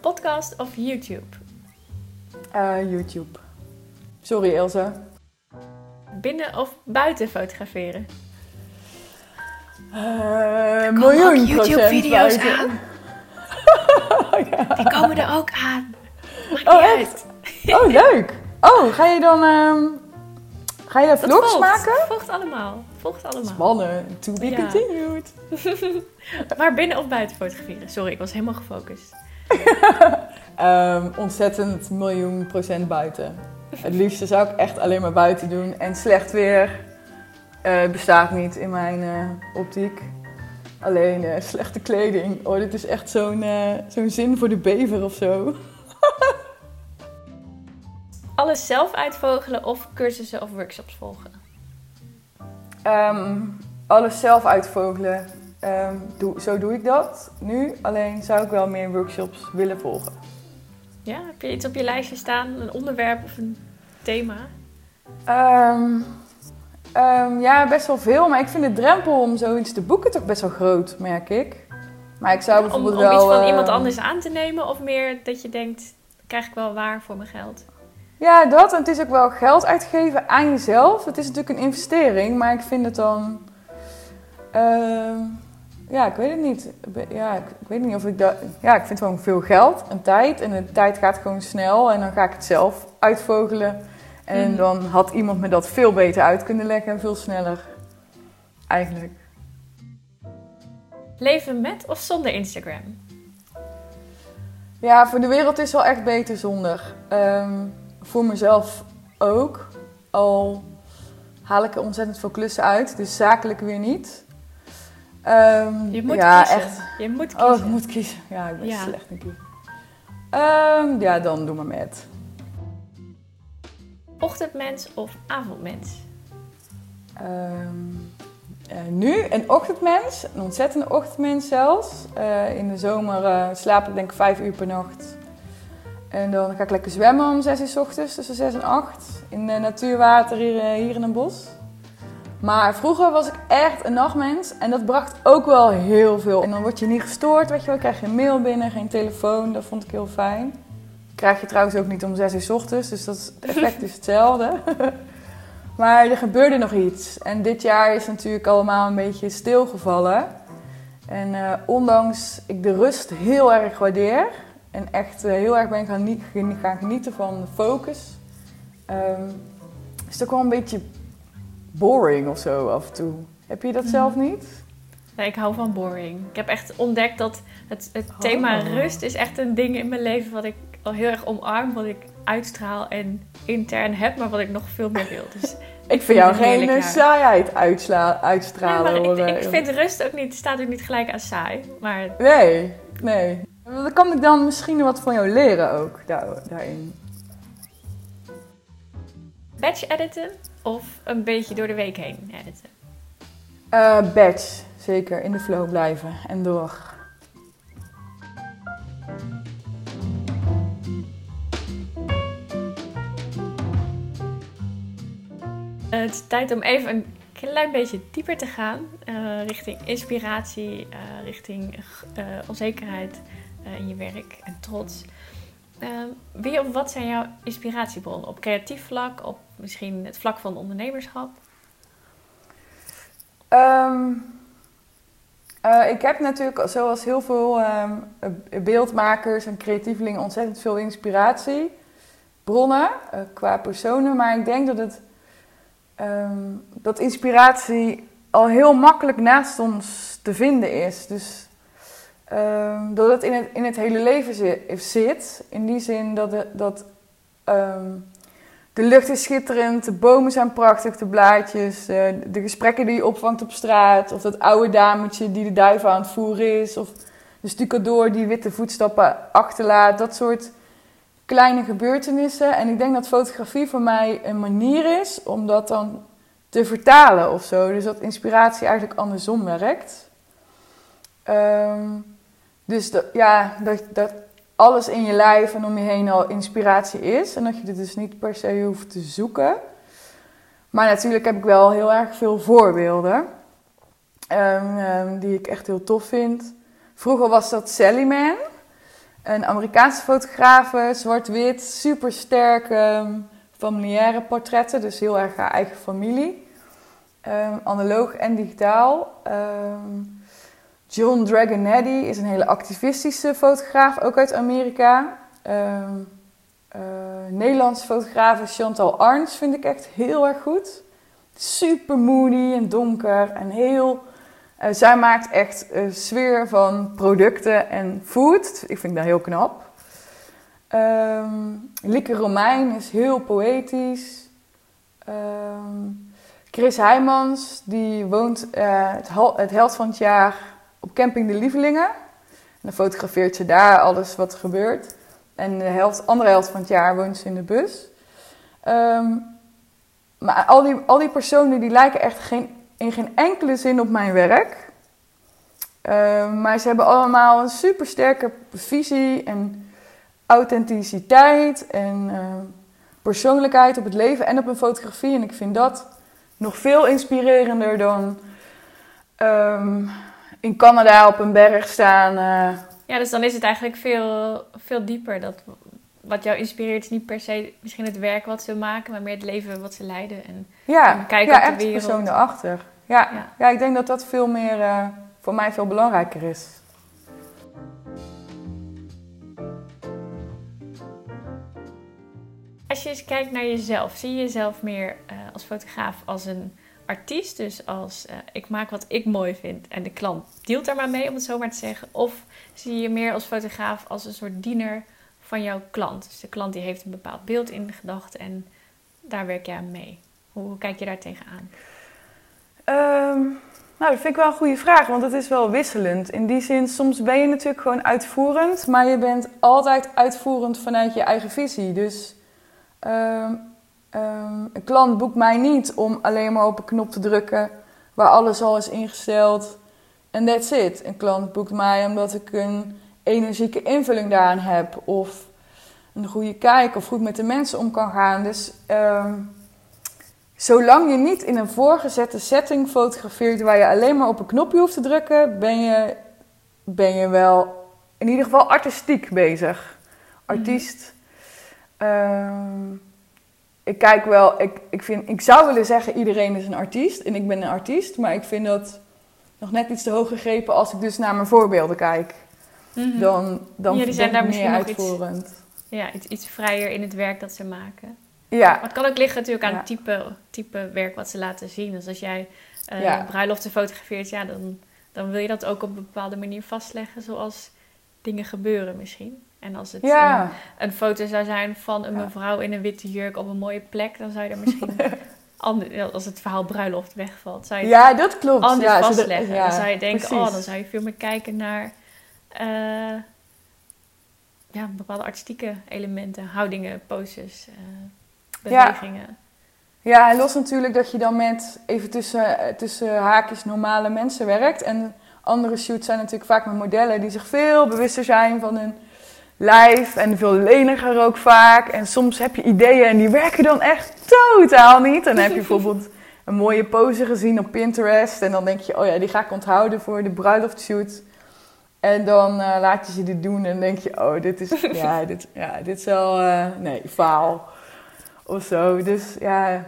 Podcast of YouTube? Uh, YouTube. Sorry Ilse. Binnen of buiten fotograferen? Uh, miljoen YouTube-video's aan. ja. Die komen er ook aan. Maakt oh, echt? oh, leuk. Oh, ga je dan... Um, ga je vlogs volgt. maken? Volgt allemaal. Volgt allemaal. Spannend. To be ja. continued. maar binnen of buiten fotograferen? Sorry, ik was helemaal gefocust. um, ontzettend miljoen procent buiten. Het liefste zou ik echt alleen maar buiten doen. En slecht weer uh, bestaat niet in mijn uh, optiek. Alleen uh, slechte kleding. Oh, dit is echt zo'n zo'n zin voor de bever of zo. Alles zelf uitvogelen of cursussen of workshops volgen? Um, alles zelf uitvogelen. Um, doe, zo doe ik dat nu. Alleen zou ik wel meer workshops willen volgen. Ja, heb je iets op je lijstje staan? Een onderwerp of een thema? Um, Um, ja, best wel veel. Maar ik vind de drempel om zoiets te boeken toch best wel groot, merk ik. Maar ik zou bijvoorbeeld om, om wel... Om iets van uh, iemand anders aan te nemen? Of meer dat je denkt, krijg ik wel waar voor mijn geld? Ja, dat. En het is ook wel geld uitgeven aan jezelf. Het is natuurlijk een investering. Maar ik vind het dan... Uh, ja, ik weet het niet. Ja, ik, weet niet of ik dat... Ja, ik vind gewoon veel geld en tijd. En de tijd gaat gewoon snel. En dan ga ik het zelf uitvogelen en mhm. dan had iemand me dat veel beter uit kunnen leggen en veel sneller. Eigenlijk. Leven met of zonder Instagram? Ja, voor de wereld is wel echt beter zonder. Um, voor mezelf ook. Al haal ik er ontzettend veel klussen uit, dus zakelijk weer niet. Um, je moet ja, kiezen. Echt. Je moet kiezen. Oh, ik moet kiezen. Ja, ik ben ja. slecht in kiezen. Um, ja, dan doe maar met. Ochtendmens of avondmens? Um, uh, nu een ochtendmens, een ontzettende ochtendmens zelfs. Uh, in de zomer uh, slaap ik denk ik vijf uur per nacht. En dan ga ik lekker zwemmen om zes uur s ochtends, tussen zes en acht. In natuurwater hier, hier in een bos. Maar vroeger was ik echt een nachtmens en dat bracht ook wel heel veel. En dan word je niet gestoord, weet je wel. krijg je mail binnen, geen telefoon. Dat vond ik heel fijn. Krijg je trouwens ook niet om 6 uur s ochtends, dus dat effect is hetzelfde. maar er gebeurde nog iets. En dit jaar is natuurlijk allemaal een beetje stilgevallen. En uh, ondanks ik de rust heel erg waardeer en echt uh, heel erg ben gaan, gaan, genieten van de focus, um, is het ook wel een beetje boring of zo af en toe. Heb je dat zelf mhm. niet? Nee, ik hou van boring. Ik heb echt ontdekt dat het, het thema oh. rust is echt een ding in mijn leven wat ik al heel erg omarm wat ik uitstraal en intern heb, maar wat ik nog veel meer wil. Dus ik vind jou geen saaiheid uitstralen. Nee, ik, ik, vind rust ook niet, staat ook niet gelijk aan saai. Maar... Nee, nee. Dan kan ik dan misschien wat van jou leren ook daar, daarin. Batch editen of een beetje door de week heen editen? Uh, batch, zeker. In de flow blijven en door. Eh, het is tijd om even een klein beetje dieper te gaan. Uh, richting inspiratie, uh, richting onzekerheid in je werk en trots. Ehm, wie wat zijn jouw inspiratiebronnen? Op creatief vlak, op misschien het vlak van ondernemerschap? Ehm, eh, ik heb natuurlijk, zoals heel veel ehm, beeldmakers en creatievelingen, ontzettend veel inspiratiebronnen uh, qua personen. Maar ik denk dat, het, dat inspiratie al heel makkelijk naast ons te vinden is. Dus Um, dat het in het, hele leven zit. In die zin dat, de, dat ehm, de lucht is schitterend, de bomen zijn prachtig, de blaadjes, de, de gesprekken die je opvangt op straat. Of dat oude dametje die de duiven aan het voeren is. Of de stucadoor die witte voetstappen achterlaat. Dat soort kleine gebeurtenissen. En ik denk dat fotografie voor mij een manier is om dat dan te vertalen of zo. Dus dat inspiratie eigenlijk andersom werkt. Um, dus dat, ja, dat, dat alles in je lijf en om je heen al inspiratie is. En dat je dit dus niet per se hoeft te zoeken. Maar natuurlijk heb ik wel heel erg veel voorbeelden. Um, um, die ik echt heel tof vind. Vroeger was dat Sally Man. Een Amerikaanse fotografe, zwart-wit, super sterke familiaire portretten. Dus heel erg haar eigen familie. Um, analoog en digitaal. Um, John Dragonetti is een hele activistische fotograaf, ook uit Amerika. Uh, uh, Nederlandse fotograaf Chantal Arns vind ik echt heel erg goed. Super moody en donker en heel... Uh, zij maakt echt een sfeer van producten en food. Ik vind dat heel knap. Um, Lieke Romein is heel poëtisch. Um, Chris Heijmans, die woont uh, het, het helft van het jaar op Camping de Lievelingen. En dan fotografeert ze daar alles wat er gebeurt. En de helft, andere helft van het jaar woont ze in de bus. Ehm, maar al die, al die personen die lijken echt geen, in geen enkele zin op mijn werk. Um, maar ze hebben allemaal een super sterke visie en authenticiteit en uh, persoonlijkheid op het leven en op een fotografie. En ik vind dat nog veel inspirerender dan in Canada op een berg staan. Uh... Ja, dus dan is het eigenlijk veel, veel dieper. Dat, wat jou inspireert is niet per se misschien het werk wat ze maken, maar meer het leven wat ze leiden. En, ja, en kijken ja, op de wereld. persoon erachter. Ja, ja. ja, ik denk dat dat veel meer, uh, voor mij veel belangrijker is. Als je eens kijkt naar jezelf, zie je jezelf meer uh, als fotograaf als een artiest, dus als uh, ik maak wat ik mooi vind en de klant deelt daar maar mee, om het zo maar te zeggen? Of zie je meer als fotograaf als een soort diener van jouw klant? Dus de klant die heeft een bepaald beeld in gedachten en daar werk jij aan mee. Hoe, kijk je daar tegenaan? Um, nou, dat vind ik wel een goede vraag, want het is wel wisselend. In die zin, soms ben je natuurlijk gewoon uitvoerend, maar je bent altijd uitvoerend vanuit je eigen visie. Dus um, Um, een klant boekt mij niet om alleen maar op een knop te drukken waar alles al is ingesteld en that's it. Een klant boekt mij omdat ik een energieke invulling daaraan heb of een goede kijk of goed met de mensen om kan gaan. Dus um, zolang je niet in een voorgezette setting fotografeert waar je alleen maar op een knopje hoeft te drukken, ben je, ben je wel in ieder geval artistiek bezig. Artiest. Um, ik kijk wel, ik, ik, vind, ik zou willen zeggen iedereen is een artiest en ik ben een artiest, maar ik vind dat nog net iets te hoog gegrepen als ik dus naar mijn voorbeelden kijk. Mm Dan, dan ja, die zijn daar meer uitvoerend. Iets, ja, iets, iets vrijer in het werk dat ze maken. Ja. Maar het kan ook liggen natuurlijk aan het type, type werk wat ze laten zien. Dus als jij uh, ja. bruiloften fotografeert, ja, dan, dan wil je dat ook op een bepaalde manier vastleggen zoals dingen gebeuren misschien. En als het een, een, foto zou zijn van een mevrouw in een witte jurk op een mooie plek, dan zou je er misschien als het verhaal bruiloft wegvalt, zou je ja, dat klopt. anders ja, vastleggen. dan zou je denken, oh, dan zou je veel meer kijken naar uh, ja, bepaalde artistieke elementen, houdingen, poses, uh, bewegingen. Ja. en los natuurlijk dat je dan met even tussen, eh, tussen haakjes normale mensen werkt. En andere shoots zijn natuurlijk vaak met modellen die zich veel bewuster zijn van hun lijf en veel leniger ook vaak. En soms heb je ideeën en die werken dan echt totaal niet. En dan heb je bijvoorbeeld een mooie pose gezien op Pinterest en dan denk je, oh ja, die ga ik onthouden voor de bruiloftshoot. En dan uh, laat je ze dit doen en denk je, oh, dit is, ja, dit, ja, dit is wel, uh, nee, faal. Of zo. Dus ja,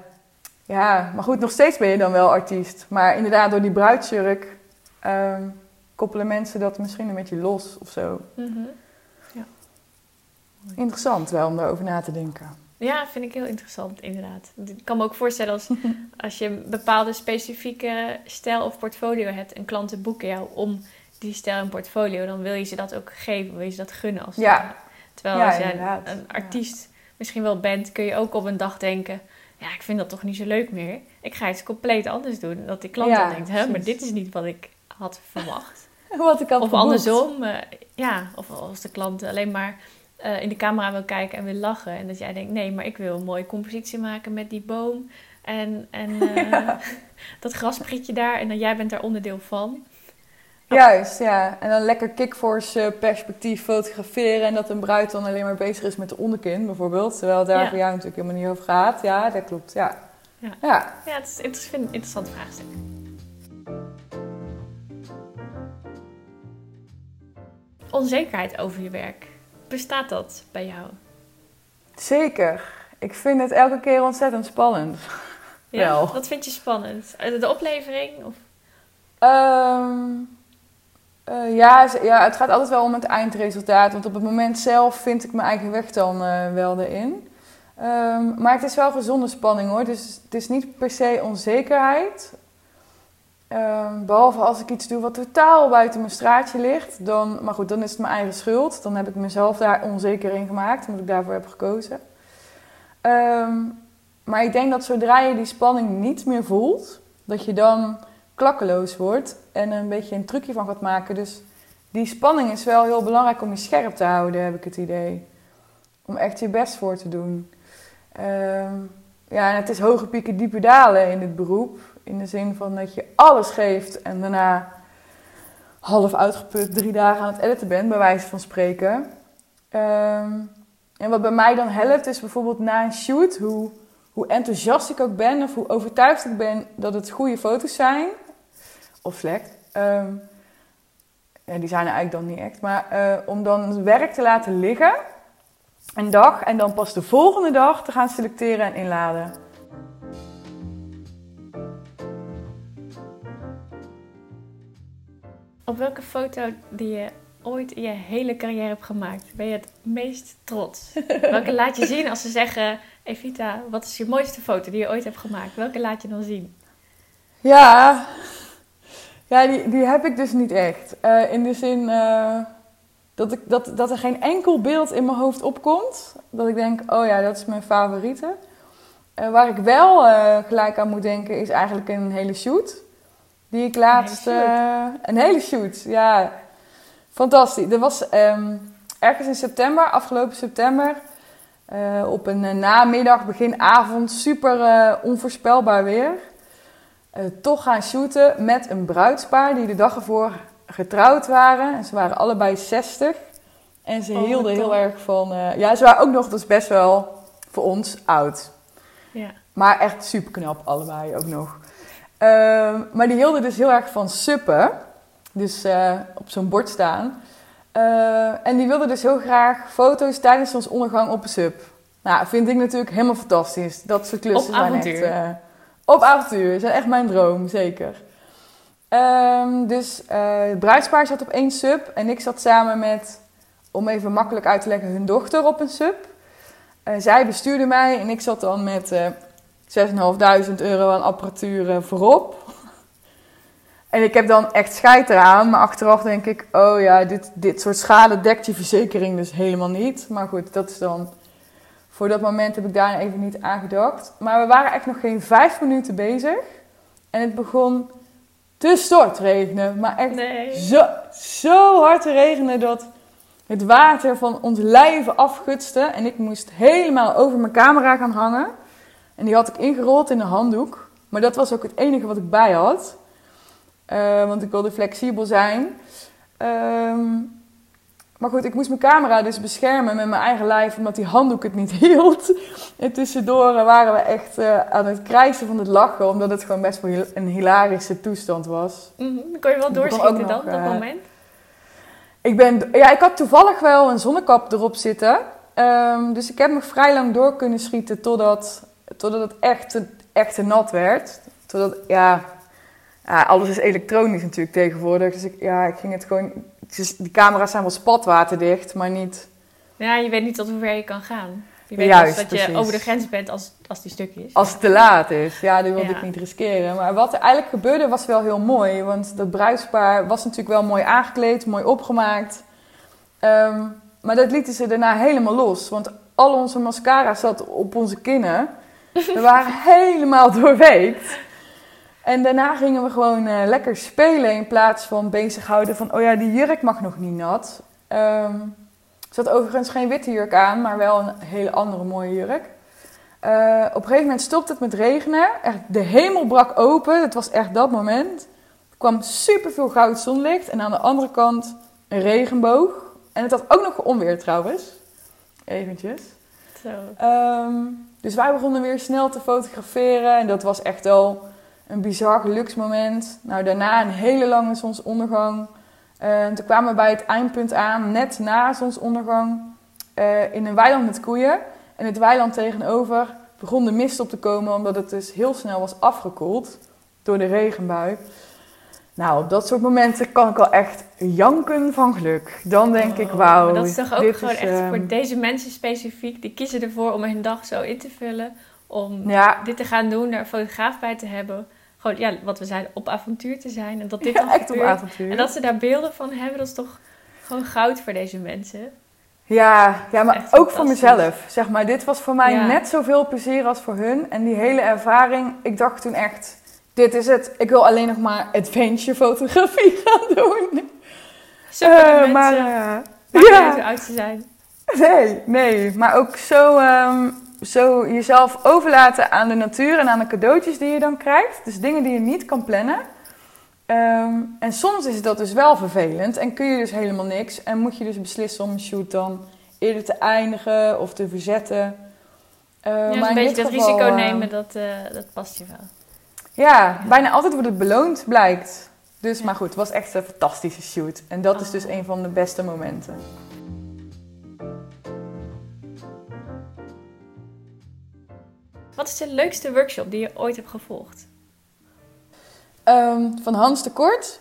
ja, maar goed, nog steeds ben je dan wel artiest. Maar inderdaad, door die bruidsjurk um, koppelen mensen dat misschien een beetje los of zo. Mm -hmm. Interessant wel om daarover na te denken. Ja, vind ik heel interessant, inderdaad. Ik kan me ook voorstellen als, als je een bepaalde specifieke stijl of portfolio hebt en klanten boeken jou om die stijl en portfolio, dan wil je ze dat ook geven, wil je ze dat gunnen. Als ja. Terwijl als jij een, een artiest misschien wel bent, kun je ook op een dag denken, ja, ik vind dat toch niet zo leuk meer. Ik ga iets compleet anders doen. Dat die klant dan denkt, hè, maar dit is niet wat ik had verwacht. wat ik had Of andersom, uh, ja, of als de klant alleen maar uh, in de camera wil kijken en wil lachen. En dat jij denkt, nee, maar ik wil een mooie compositie maken met die boom. En, en uh, dat grasprietje daar. En dan jij bent daar onderdeel van. Juist, ja. En dan lekker kickforce perspectief fotograferen. En dat een bruid dan alleen maar bezig is met de onderkin bijvoorbeeld. Terwijl daar ja. voor jou natuurlijk helemaal niet over gaat. Ja, dat klopt, ja. Ja, ja. ja het is een interessant vraagstuk. Onzekerheid over je werk. Bestaat dat bij jou? Zeker. Ik vind het elke keer ontzettend spannend. Ja, Wel. wat vind je spannend? De oplevering? Of? Um, uh, ja, ja, het gaat altijd wel om het eindresultaat. Want op het moment zelf vind ik mijn eigen weg dan uh, wel erin. Um, maar het is wel gezonde spanning hoor. Dus het is niet per se onzekerheid. Um, behalve als ik iets doe wat totaal buiten mijn straatje ligt. Dan, maar goed, dan is het mijn eigen schuld. Dan heb ik mezelf daar onzeker in gemaakt, omdat ik daarvoor heb gekozen. Um, maar ik denk dat zodra je die spanning niet meer voelt, dat je dan klakkeloos wordt en een beetje een trucje van gaat maken. Dus die spanning is wel heel belangrijk om je scherp te houden, heb ik het idee. Om echt je best voor te doen. Um, ja, het is hoge pieken, diepe dalen in dit beroep. In de zin van dat je alles geeft en daarna half uitgeput drie dagen aan het editen bent, bij wijze van spreken. Um, en wat bij mij dan helpt, is bijvoorbeeld na een shoot, hoe, hoe enthousiast ik ook ben of hoe overtuigd ik ben dat het goede foto's zijn. Of slecht. Um, die zijn er eigenlijk dan niet echt. Maar uh, om dan het werk te laten liggen, een dag, en dan pas de volgende dag te gaan selecteren en inladen. Op welke foto die je ooit in je hele carrière hebt gemaakt, ben je het meest trots? welke laat je zien als ze zeggen: Evita, wat is je mooiste foto die je ooit hebt gemaakt? Welke laat je dan zien? Ja, ja die, die heb ik dus niet echt. Uh, in de zin uh, dat, ik, dat, dat er geen enkel beeld in mijn hoofd opkomt. Dat ik denk: oh ja, dat is mijn favoriete. Uh, waar ik wel gelijk aan moet denken, is eigenlijk een hele shoot. Die ik laatst. Een hele shoot, een hele shoot ja. Fantastisch. Er was um, ergens in september, afgelopen september, uh, op een uh, namiddag, beginavond, super uh, onvoorspelbaar weer. toch gaan shooten met een bruidspaar die de dag ervoor getrouwd waren. En ze waren allebei 60. En ze oh, hielden heel erg van. ja, ze waren ook nog, dus best wel voor ons oud. Ja. Maar echt super knap, allebei ook nog. Uh, maar die hielden dus heel erg van suppen. Dus uh, op zo'n bord staan. Uh, en die wilden dus heel graag foto's tijdens ons ondergang op een sub. Nou, vind ik natuurlijk helemaal fantastisch. Dat soort klussen op zijn avontuur. echt... Uh, op avontuur. zijn echt mijn droom, zeker. Um, dus het bruidspaar zat op één sub. En ik zat samen met, om even makkelijk uit te leggen, hun dochter op een sub. zij bestuurde mij en ik zat dan met 6.500 euro aan apparatuur voorop. En ik heb dan echt scheid eraan, maar achteraf denk ik, oh ja, dit, dit soort schade dekt je verzekering dus helemaal niet. Maar goed, dat is dan, voor dat moment heb ik daar even niet aan gedacht. Maar we waren echt nog geen vijf minuten bezig en het begon te stortregenen. Maar echt zo, zo hard te regenen dat het water van ons lijven afgutste. En ik moest helemaal over mijn camera gaan hangen. En die had ik ingerold in een handdoek. Maar dat was ook het enige wat ik bij had. Uh, want ik wilde flexibel zijn. Um, maar goed, ik moest mijn camera dus beschermen met mijn eigen lijf, omdat die handdoek het niet hield. En tussendoor waren we echt uh, aan het krijsen van het lachen, omdat het gewoon best wel een hilarische toestand was. Mm -hmm. Kon je wel doorschieten dan, op dat uh, moment? Ik, ben, ja, ik had toevallig wel een zonnekap erop zitten. Ehm, dus ik heb nog vrij lang door kunnen schieten totdat, totdat het echt, echt te nat werd. Totdat, ja, ja, alles is elektronisch natuurlijk tegenwoordig. Dus ik, ja, ik ging het gewoon... Dus die camera's zijn wel spatwaterdicht, maar niet... Ja, je weet niet tot hoe ver je kan gaan. Je weet Juist, dat je over de grens bent als, als die is. Als het te laat is. Ja, die wilde Ja. ik niet riskeren. Maar wat er eigenlijk gebeurde was wel heel mooi. Want dat bruidspaar was natuurlijk wel mooi aangekleed, mooi opgemaakt. Ehm, maar dat lieten ze daarna helemaal los. Want al onze mascara zat op onze kinnen. We waren helemaal doorweekt. En daarna gingen we gewoon eh, lekker spelen in plaats van bezighouden van... oh ja, die jurk mag nog niet nat. Ehm er zat overigens geen witte jurk aan, maar wel een hele andere mooie jurk. Eh, op een gegeven moment stopte het met regenen. Echt, de hemel brak open. Het was echt dat moment. Er kwam superveel goud zonlicht. En aan de andere kant een regenboog. En het had ook nog onweer trouwens. Eventjes. Zo. Ehm, dus wij begonnen weer snel te fotograferen. En dat was echt wel een bizar geluksmoment. Nou, daarna een hele lange zonsondergang. En toen kwamen we bij het eindpunt aan, net na zonsondergang, eh, in een weiland met koeien. En het weiland tegenover begon de mist op te komen, omdat het dus heel snel was afgekoeld door de regenbui. Nou, op dat soort momenten kan ik wel echt janken van geluk. Dan denk ik, Oh, wauw. Dat is toch ook gewoon is, echt ehm, voor deze mensen specifiek. Die kiezen ervoor om hun dag zo in te vullen. Om Ja, dit te gaan doen, daar een fotograaf bij te hebben. Gewoon, ja, wat we zeiden, op avontuur te zijn. En dat dit ja, dan echt op avontuur. En dat ze daar beelden van hebben, dat is toch gewoon goud voor deze mensen. Ja, ja maar ook voor mezelf. Zeg maar, dit was voor mij Ja. net zoveel plezier als voor hun. En die hele ervaring, ik dacht toen echt, dit is het. Ik wil alleen nog maar adventure fotografie gaan doen. Zo mensen. maar uit hoe ja, oud ze zijn. nee, nee. Maar ook zo, ehm, zo jezelf overlaten aan de natuur en aan de cadeautjes die je dan krijgt. Dus dingen die je niet kan plannen. Ehm, en soms is dat dus wel vervelend en kun je dus helemaal niks. En moet je dus beslissen om een shoot dan eerder te eindigen of te verzetten. Eh, Ja, dus maar een beetje dat geval, risico nemen, dat, dat past je wel. Ja, bijna altijd wordt het beloond, blijkt. Dus, maar goed, het was echt een fantastische shoot. En dat is Oh. dus een van de beste momenten. Wat is de leukste workshop die je ooit hebt gevolgd? Ehm, van Hans de Kort.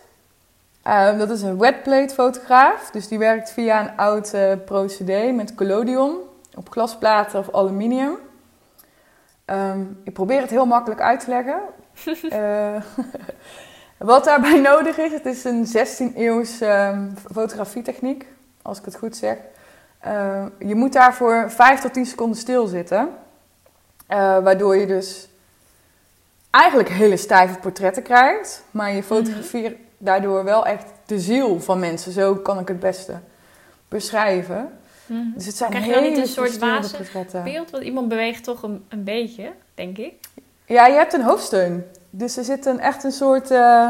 Ehm, dat is een wetplate fotograaf. Dus die werkt via een oud eh, procedé met collodion op glasplaten of aluminium. Ehm, ik probeer het heel makkelijk uit te leggen. Eh, wat daarbij nodig is, het is een 16 eeuws ehm, fotografietechniek, als ik het goed zeg. Eh, je moet daarvoor 5 tot 10 seconden stilzitten. Eh, waardoor je dus eigenlijk hele stijve portretten krijgt. Maar je fotografeert daardoor wel echt de ziel van mensen. Zo kan ik het beste beschrijven. Mhm. Dus het zijn Krijg je hele niet een soort wazig beeld? Want iemand beweegt toch een, een beetje, denk ik. Ja, je hebt een hoofdsteun. Dus er zit een, echt een soort... eh,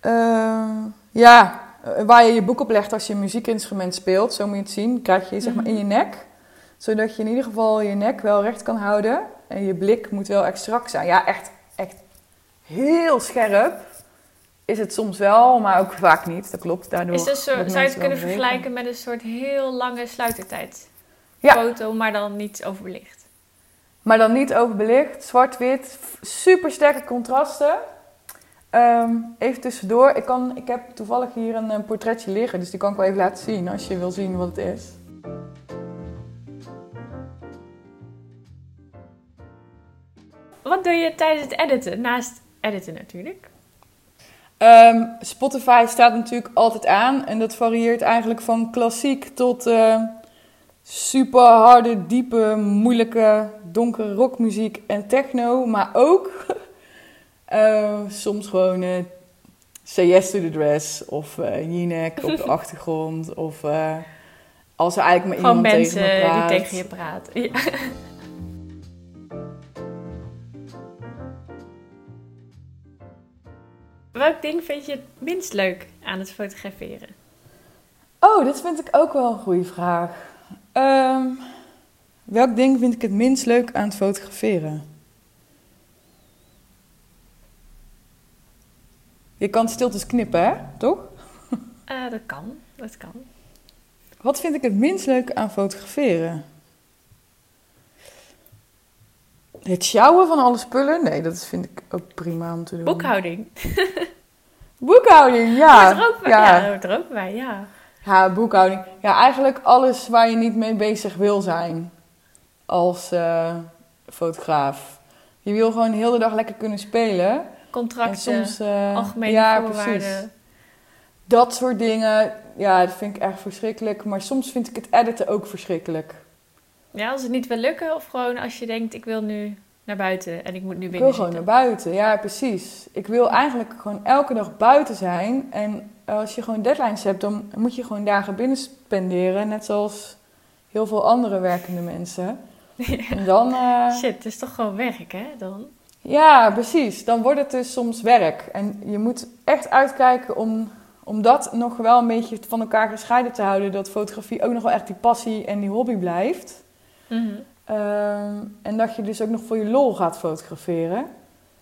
eh, ja, eh, waar je je boek op legt als je een muziekinstrument speelt. Zo moet je het zien. Krijg je zeg maar in je nek. Zodat je in ieder geval je nek wel recht kan houden. En je blik moet wel echt strak zijn. Ja, echt, echt heel scherp is het soms wel, maar ook vaak niet. Dat klopt. Daardoor Is zou je het kunnen vergelijken met een soort heel lange sluitertijd? Ja. Foto, maar dan niet overbelicht. Maar dan niet overbelicht, zwart-wit, super sterke contrasten. Ehm, even tussendoor, ik, kan, ik heb toevallig hier een, eh, portretje liggen, dus die kan ik wel even laten zien als je wil zien wat het is. Wat doe je tijdens het editen? Naast editen natuurlijk. Ehm, Spotify staat natuurlijk altijd aan en dat varieert eigenlijk van klassiek tot eh, super harde, diepe, moeilijke, donkere rockmuziek en techno. Maar ook eh, soms gewoon eh Say Yes to the Dress of eh Jinek op de achtergrond. Of als er eigenlijk maar iemand mensen tegen me praat. die tegen je praten. Ja. Welk ding vind je het minst leuk aan het fotograferen? Oh, dit vind ik ook wel een goede vraag. Ehm, welk ding vind ik het minst leuk aan het fotograferen? Je kan stiltes knippen, hè? Toch? Eh, dat kan. dat kan. Wat vind ik het minst leuk aan fotograferen? Het sjouwen van alle spullen? Nee, dat vind ik ook prima om te doen. Boekhouding. Boekhouding, ja. Hoort er ook bij, ja. hoort er ook bij, ja. Ja, boekhouding. Ja, eigenlijk alles waar je niet mee bezig wil zijn als eh, fotograaf. Je wil gewoon de hele dag lekker kunnen spelen. Contracten, En soms, eh, algemene ja, voorwaarden. precies. Dat soort dingen, ja, dat vind ik echt verschrikkelijk. Maar soms vind ik het editen ook verschrikkelijk. Ja, als het niet wil lukken of gewoon als je denkt ik wil nu naar buiten en ik moet nu Ik binnen wil gewoon naar buiten, ja, precies. Ik wil eigenlijk gewoon elke dag buiten zijn. En als je gewoon deadlines hebt, dan moet je gewoon dagen binnen spenderen. Net zoals heel veel andere werkende mensen. En dan, eh, Shit, het is toch gewoon werk, hè? Dan. ja, precies. Dan wordt het dus soms werk. En je moet echt uitkijken om, om dat nog wel een beetje van elkaar gescheiden te houden. Dat fotografie ook nog wel echt die passie en die hobby blijft. Mhm. Ehm, en dat je dus ook nog voor je lol gaat fotograferen.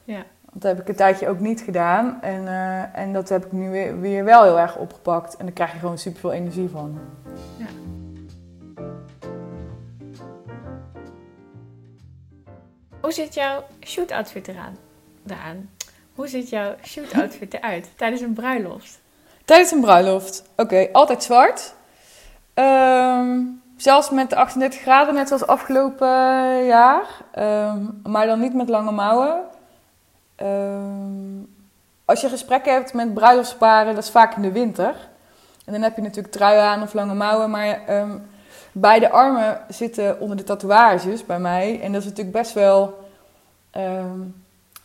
Ja. Want dat heb ik een tijdje ook niet gedaan. En, eh, en dat heb ik nu weer, weer wel heel erg opgepakt. En daar krijg je gewoon super veel energie van. Hoe zit jouw shoot outfit eraan? Hoe ziet jouw shoot outfit eruit tijdens een bruiloft? Tijdens een bruiloft. Oké, altijd zwart. Ehm, zelfs met de 38 graden, net zoals afgelopen jaar. Ehm, maar dan niet met lange mouwen. Ehm, als je gesprekken hebt met bruiloftsparen, dat is vaak in de winter. En dan heb je natuurlijk trui aan of lange mouwen. Maar beide armen zitten onder de tatoeages bij mij. En dat is natuurlijk best wel... ehm,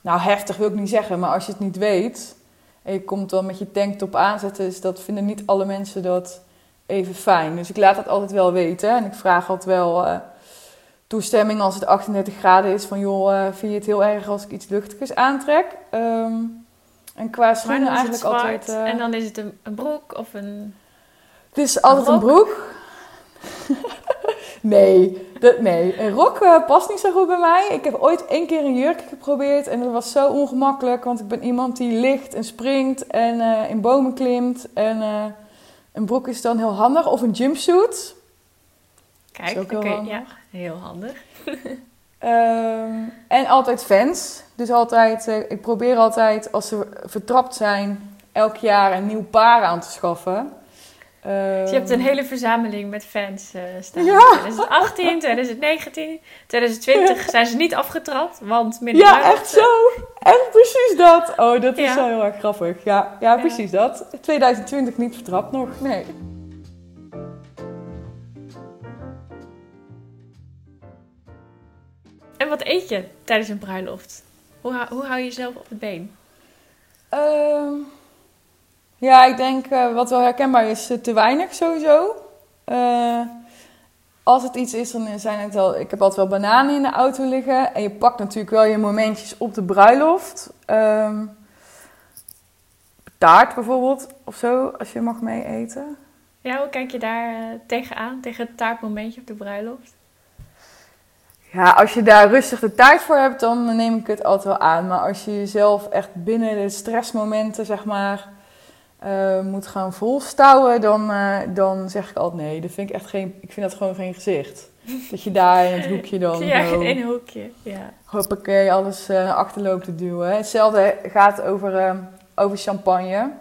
nou, heftig wil ik niet zeggen, maar als je het niet weet... En je komt dan met je tanktop aanzetten, dus dat vinden niet alle mensen dat even fijn. Dus ik laat dat altijd wel weten. En ik vraag altijd wel eh, toestemming als het 38 graden is. Van joh, eh, vind je het heel erg als ik iets luchtigers aantrek? Ehm, en qua schoenen is eigenlijk altijd... eh, en dan is het een, een broek of een... Het is altijd een broek. nee, dat, nee, een rok eh, past niet zo goed bij mij. Ik heb ooit één keer een jurk geprobeerd en dat was zo ongemakkelijk. Want ik ben iemand die ligt en springt en eh, in bomen klimt. En eh, een broek is dan heel handig. Of een jumpsuit. Kijk, oké, heel handig. ja, heel handig. Ehm, en altijd fans. Dus altijd, eh, ik probeer altijd als ze vertrapt zijn, elk jaar een nieuw paar aan te schaffen. Dus je hebt een Ehm, hele verzameling met fans eh, staan. Ja. 2018, 2019, 2020 zijn ze niet afgetrapt, want minder Ja, echt zo. Echt precies dat. Oh, dat is Ja. wel heel erg grappig. Ja, ja, Ja. precies dat. 2020 niet vertrapt nog. Nee. En wat eet je tijdens een bruiloft? Hoe, hou- hoe hou je jezelf op het been? Ehm, ja, ik denk eh, wat wel herkenbaar is, eh, te weinig sowieso. Eh, als het iets is, dan zijn het wel... Ik heb altijd wel bananen in de auto liggen. En je pakt natuurlijk wel je momentjes op de bruiloft. Ehm, taart bijvoorbeeld, of zo, als je mag mee eten. Ja, hoe kijk je daar tegenaan, tegen het taartmomentje op de bruiloft? Ja, als je daar rustig de tijd voor hebt, dan neem ik het altijd wel aan. Maar als je jezelf echt binnen de stressmomenten, zeg maar, eh, moet gaan volstouwen, dan, eh, dan zeg ik altijd nee. Dat vind ik echt geen, ik vind dat gewoon geen gezicht. Dat je daar in het hoekje dan ja, in een hoekje. Ja. hoppakee, alles eh, naar achter loopt te duwen. Hetzelfde gaat over, eh, over champagne.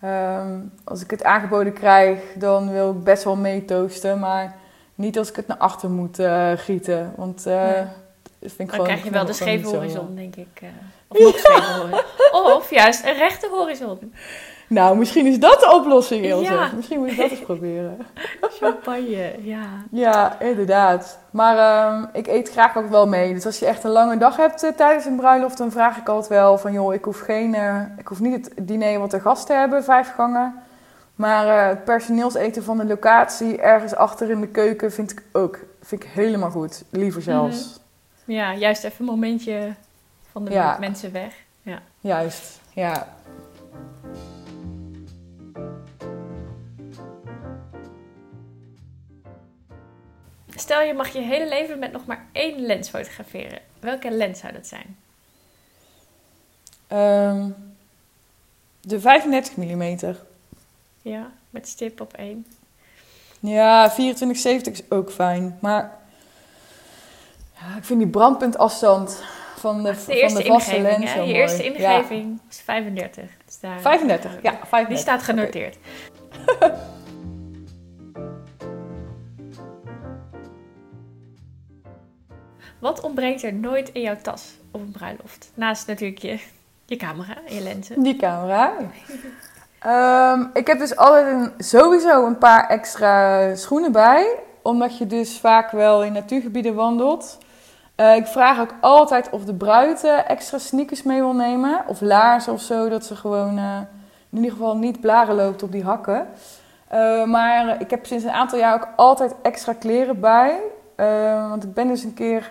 Ehm, als ik het aangeboden krijg, dan wil ik best wel meetoosten, maar niet als ik het naar achter moet eh, gieten. Want eh, Nee. dat vind ik Dan gewoon... krijg je wel de scheve zo, horizon, denk ik. eh. of horizon. Of juist een rechte horizon. Nou, misschien is dat de oplossing, Ilse. Ja. Misschien moet je dat eens proberen. Champagne, ja. Ja, inderdaad. Maar ehm, ik eet graag ook wel mee. Dus als je echt een lange dag hebt eh, tijdens een bruiloft, dan vraag ik altijd wel van... joh, ik hoef, geen, eh, ik hoef niet het diner wat de gasten hebben, vijf gangen. Maar eh, het personeelseten van de locatie ergens achter in de keuken vind ik ook vind ik helemaal goed. Liever zelfs. Ja, juist even een momentje van de Ja. mensen weg. Juist, ja. Stel je mag je hele leven met nog maar één lens fotograferen. Welke lens zou dat zijn? Ehm, de 35 mm. Ja. met stip op één. Ja, 2470 is ook fijn. Maar ja, ik vind die brandpuntafstand van de, de van de vaste lens hè? Je mooi. eerste ingeving is 35. Dus daar, Ja. 35, ja, 35. Die staat genoteerd. Wat ontbreekt er nooit in jouw tas op een bruiloft? Naast natuurlijk je, je camera en je lenzen. Die camera. Ehm, ik heb dus altijd sowieso een paar extra schoenen bij. Omdat je dus vaak wel in natuurgebieden wandelt. Eh, ik vraag ook altijd of de bruid extra sneakers mee wil nemen. Of laarzen of zo. Dat ze gewoon eh, in ieder geval niet blaren loopt op die hakken. Eh, maar ik heb sinds een aantal jaar ook altijd extra kleren bij. Want ik ben dus een keer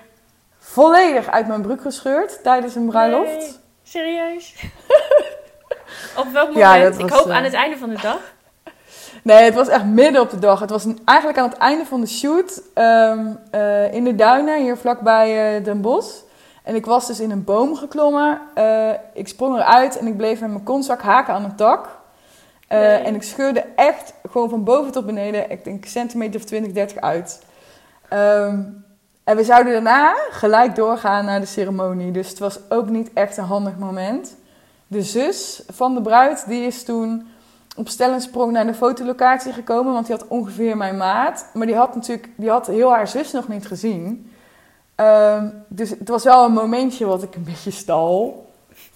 volledig uit mijn broek gescheurd tijdens een bruiloft. Nee, serieus? op welk moment? Ja, ik hoop eh, aan het einde van de dag. Nee, het was echt midden op de dag. Het was eigenlijk aan het einde van de shoot ehm, eh, in de duinen, hier vlakbij eh, Den Bosch. En ik was dus in een boom geklommen. Ik sprong eruit en ik bleef met mijn kontzak haken aan een tak. Nee. En ik scheurde echt gewoon van boven tot beneden, ik denk centimeter of 20, 30 uit. Ehm, we zouden daarna gelijk doorgaan naar de ceremonie. Dus het was ook niet echt een handig moment. De zus van de bruid, die is toen op stel en sprong naar de fotolocatie gekomen, want die had ongeveer mijn maat. Maar die had natuurlijk die had heel haar zus nog niet gezien. Ehm, dus het was wel een momentje wat ik een beetje stal.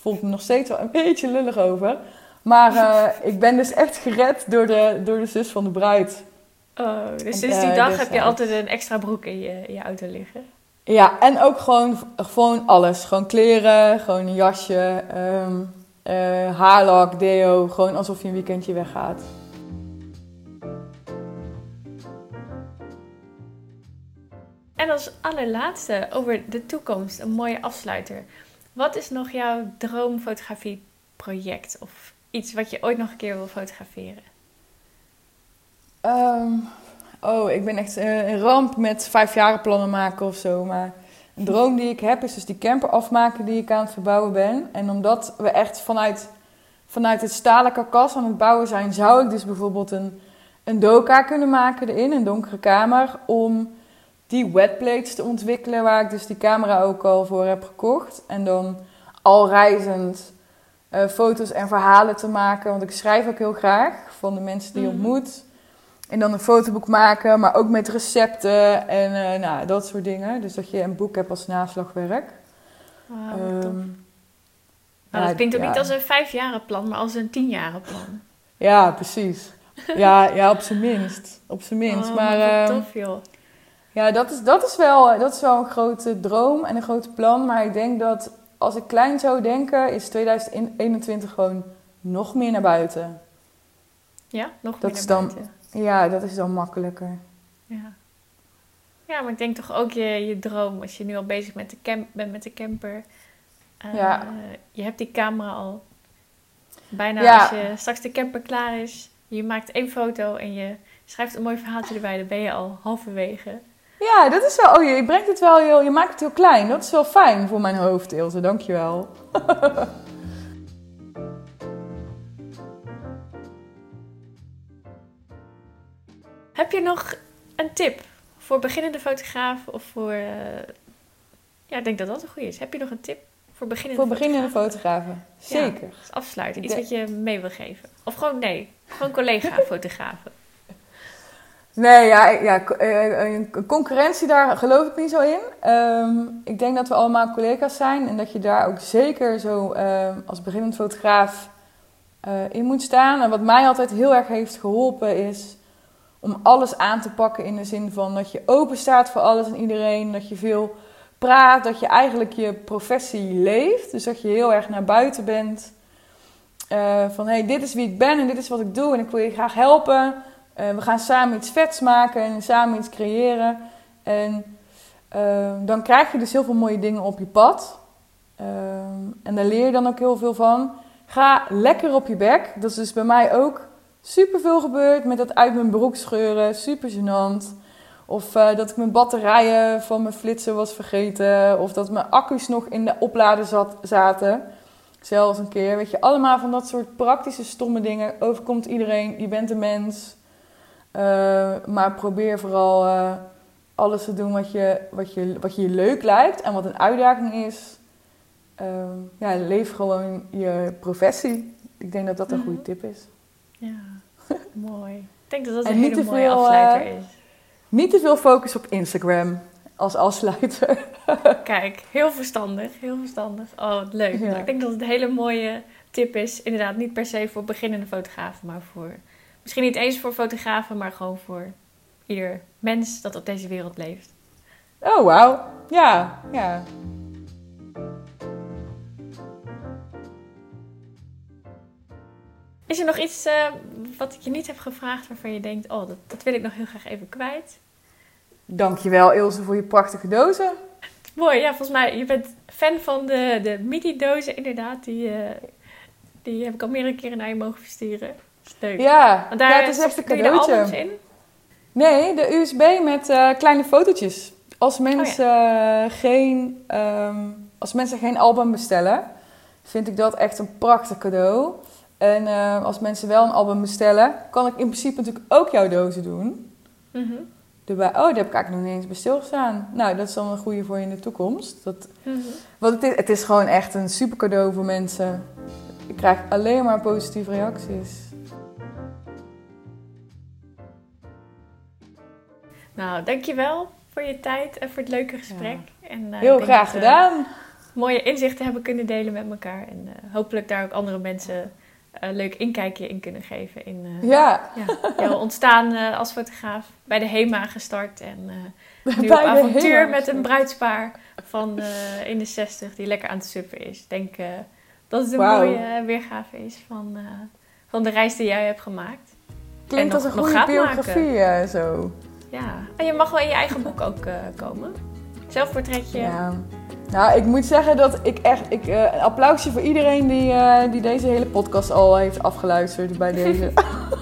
Ik me nog steeds wel een beetje lullig over. Maar eh, ik ben dus echt gered door de, door de zus van de bruid. Oh, dus En, sinds die eh, dag dus heb je altijd een extra broek in je, in je auto liggen. Ja, en ook gewoon, gewoon alles. Gewoon kleren, gewoon een jasje, eh, haarlak, deo. Gewoon alsof je een weekendje weggaat. En als allerlaatste over de toekomst, een mooie afsluiter. Wat is nog jouw droomfotografieproject? Of iets wat je ooit nog een keer wil fotograferen? Ehm, oh, ik ben echt eh, een ramp met vijfjarenplannen maken of zo. Maar een droom die ik heb is dus die camper afmaken die ik aan het verbouwen ben. En omdat we echt vanuit, vanuit het stalen karkas aan het bouwen zijn, zou ik dus bijvoorbeeld een, een doka kunnen maken erin, een donkere kamer, om die wetplates te ontwikkelen, waar ik dus die camera ook al voor heb gekocht. En dan al reizend eh, foto's en verhalen te maken, want ik schrijf ook heel graag van de mensen die je Mhm. ontmoet. En dan een fotoboek maken, maar ook met recepten en eh, nou, dat soort dingen. Dus dat je een boek hebt als naslagwerk. Wauw, Ehm, ja, Nou, dat klinkt ook ja. niet als een vijfjaren plan, maar als een tienjaren plan. Ja, precies. Ja, ja op zijn minst. Op zijn minst. Oh, maar ehm, tof joh. ja, dat is, dat, is wel, dat is wel een grote droom en een grote plan. Maar ik denk dat als ik klein zou denken, is 2021 gewoon nog meer naar buiten. Ja, nog dat meer is naar dan- buiten. Ja, dat is dan makkelijker. Ja. ja, maar ik denk toch ook je, je droom als je nu al bezig met de camp, bent met de camper. Eh, Ja. Je hebt die camera al. Bijna Ja. als je straks de camper klaar is, je maakt één foto en je schrijft een mooi verhaaltje erbij, dan ben je al halverwege. Ja, dat is wel. Oh, je brengt het wel heel. Je maakt het heel klein. Dat is wel fijn voor mijn hoofd, Ilse. Dankjewel. Heb je nog een tip voor beginnende fotografen of voor... eh, Ja, ik denk dat dat een goede is. Heb je nog een tip voor beginnende Voor beginnende fotografen? fotografen. Zeker. Dus afsluiten. Iets wat je mee wil geven. Of gewoon nee. Gewoon collega-fotografen. Nee, ja, ja eh, een concurrentie daar geloof ik niet zo in. Ehm, ik denk dat we allemaal collega's zijn en dat je daar ook zeker zo ehm, als beginnend fotograaf eh, in moet staan. En wat mij altijd heel erg heeft geholpen is om alles aan te pakken in de zin van dat je open staat voor alles en iedereen, dat je veel praat, dat je eigenlijk je professie leeft. Dus dat je heel erg naar buiten bent. Eh, van hey, dit is wie ik ben en dit is wat ik doe en ik wil je graag helpen. Eh, we gaan samen iets vets maken en samen iets creëren. En eh, dan krijg je dus heel veel mooie dingen op je pad. En daar leer je dan ook heel veel van. Ga lekker op je bek. Dat is dus bij mij ook super veel gebeurd met dat uit mijn broek scheuren. Super gênant. Of eh, dat ik mijn batterijen van mijn flitser was vergeten. Of dat mijn accu's nog in de oplader zat, zaten. zelfs een keer. Weet je, allemaal van dat soort praktische stomme dingen. Overkomt iedereen, je bent een mens. Uh, maar probeer vooral uh, alles te doen wat je, wat, je, wat je leuk lijkt en wat een uitdaging is. Ja, leef gewoon je professie. Ik denk dat dat een goede tip is. Ja, mooi. Ik denk dat dat een hele mooie veel, afsluiter is. Niet te veel focus op Instagram als afsluiter. Kijk, heel verstandig, heel verstandig. Oh, leuk. Ik denk dat het een hele mooie tip is. Inderdaad, niet per se voor beginnende fotografen, maar voor... Misschien niet eens voor fotografen, maar gewoon voor ieder mens dat op deze wereld leeft. Oh, wauw. Ja, ja. Is er nog iets uh, wat ik je niet heb gevraagd waarvan je denkt, oh, dat, dat wil ik nog heel graag even kwijt? Dankjewel Ilse voor je prachtige dozen. Mooi, ja, volgens mij, je bent fan van de, de MIDI-dozen inderdaad. Die, uh, die heb ik al meerdere keren naar je mogen versturen. Leuk. Ja, Want daar ja, het is echt een cadeautje. in? Nee, de USB met uh, kleine fotootjes. Als mensen, oh, geen, um, als mensen geen album bestellen, vind ik dat echt een prachtig cadeau. En uh, als mensen wel een album bestellen, kan ik in principe natuurlijk ook jouw dozen doen. Mm -hmm. Erbij, oh, daar heb ik eigenlijk nog niet eens bij stilgestaan. Nou, dat is dan een goede voor je in de toekomst. Dat, mm -hmm. Want het is, het is gewoon echt een super cadeau voor mensen. Ik krijg alleen maar positieve reacties. Nou, dankjewel voor je tijd en voor het leuke gesprek. En, uh, Heel graag gedaan. mooie inzichten hebben kunnen delen met elkaar. En uh, hopelijk daar ook andere mensen een uh, leuk inkijkje in kunnen geven. In uh, ja. ja. jouw ontstaan uh, als fotograaf. Bij de HEMA gestart. En nu op avontuur met een bruidspaar van in de 60 die lekker aan het suppen is. Ik denk dat het een wow. mooie weergave is van, van de reis die jij hebt gemaakt. Klinkt als een goede biografie zo. Ja, en je mag wel in je eigen boek ook komen. Zelfportretje. Ja. Nou, ik moet zeggen dat ik echt... Ik, uh, een applausje voor iedereen die, uh, die deze hele podcast al heeft afgeluisterd bij deze.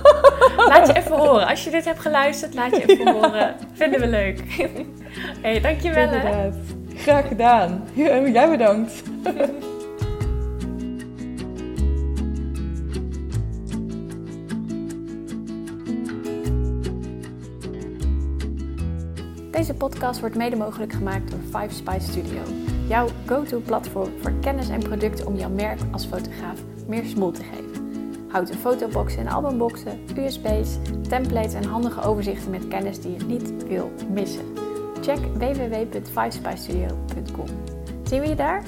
laat je even horen. Als je dit hebt geluisterd, laat je even horen. Vinden we leuk. hey, dankjewel Inderdaad. Hè. Graag gedaan. Jij bedankt. Deze podcast wordt mede mogelijk gemaakt door Five Spice Studio. Jouw go-to-platform voor kennis en producten om jouw merk als fotograaf meer smoel te geven. Houten fotoboxen en albumboxen, USB's, templates en handige overzichten met kennis die je niet wil missen. Check www.fivespystudio.com. Zien we je daar?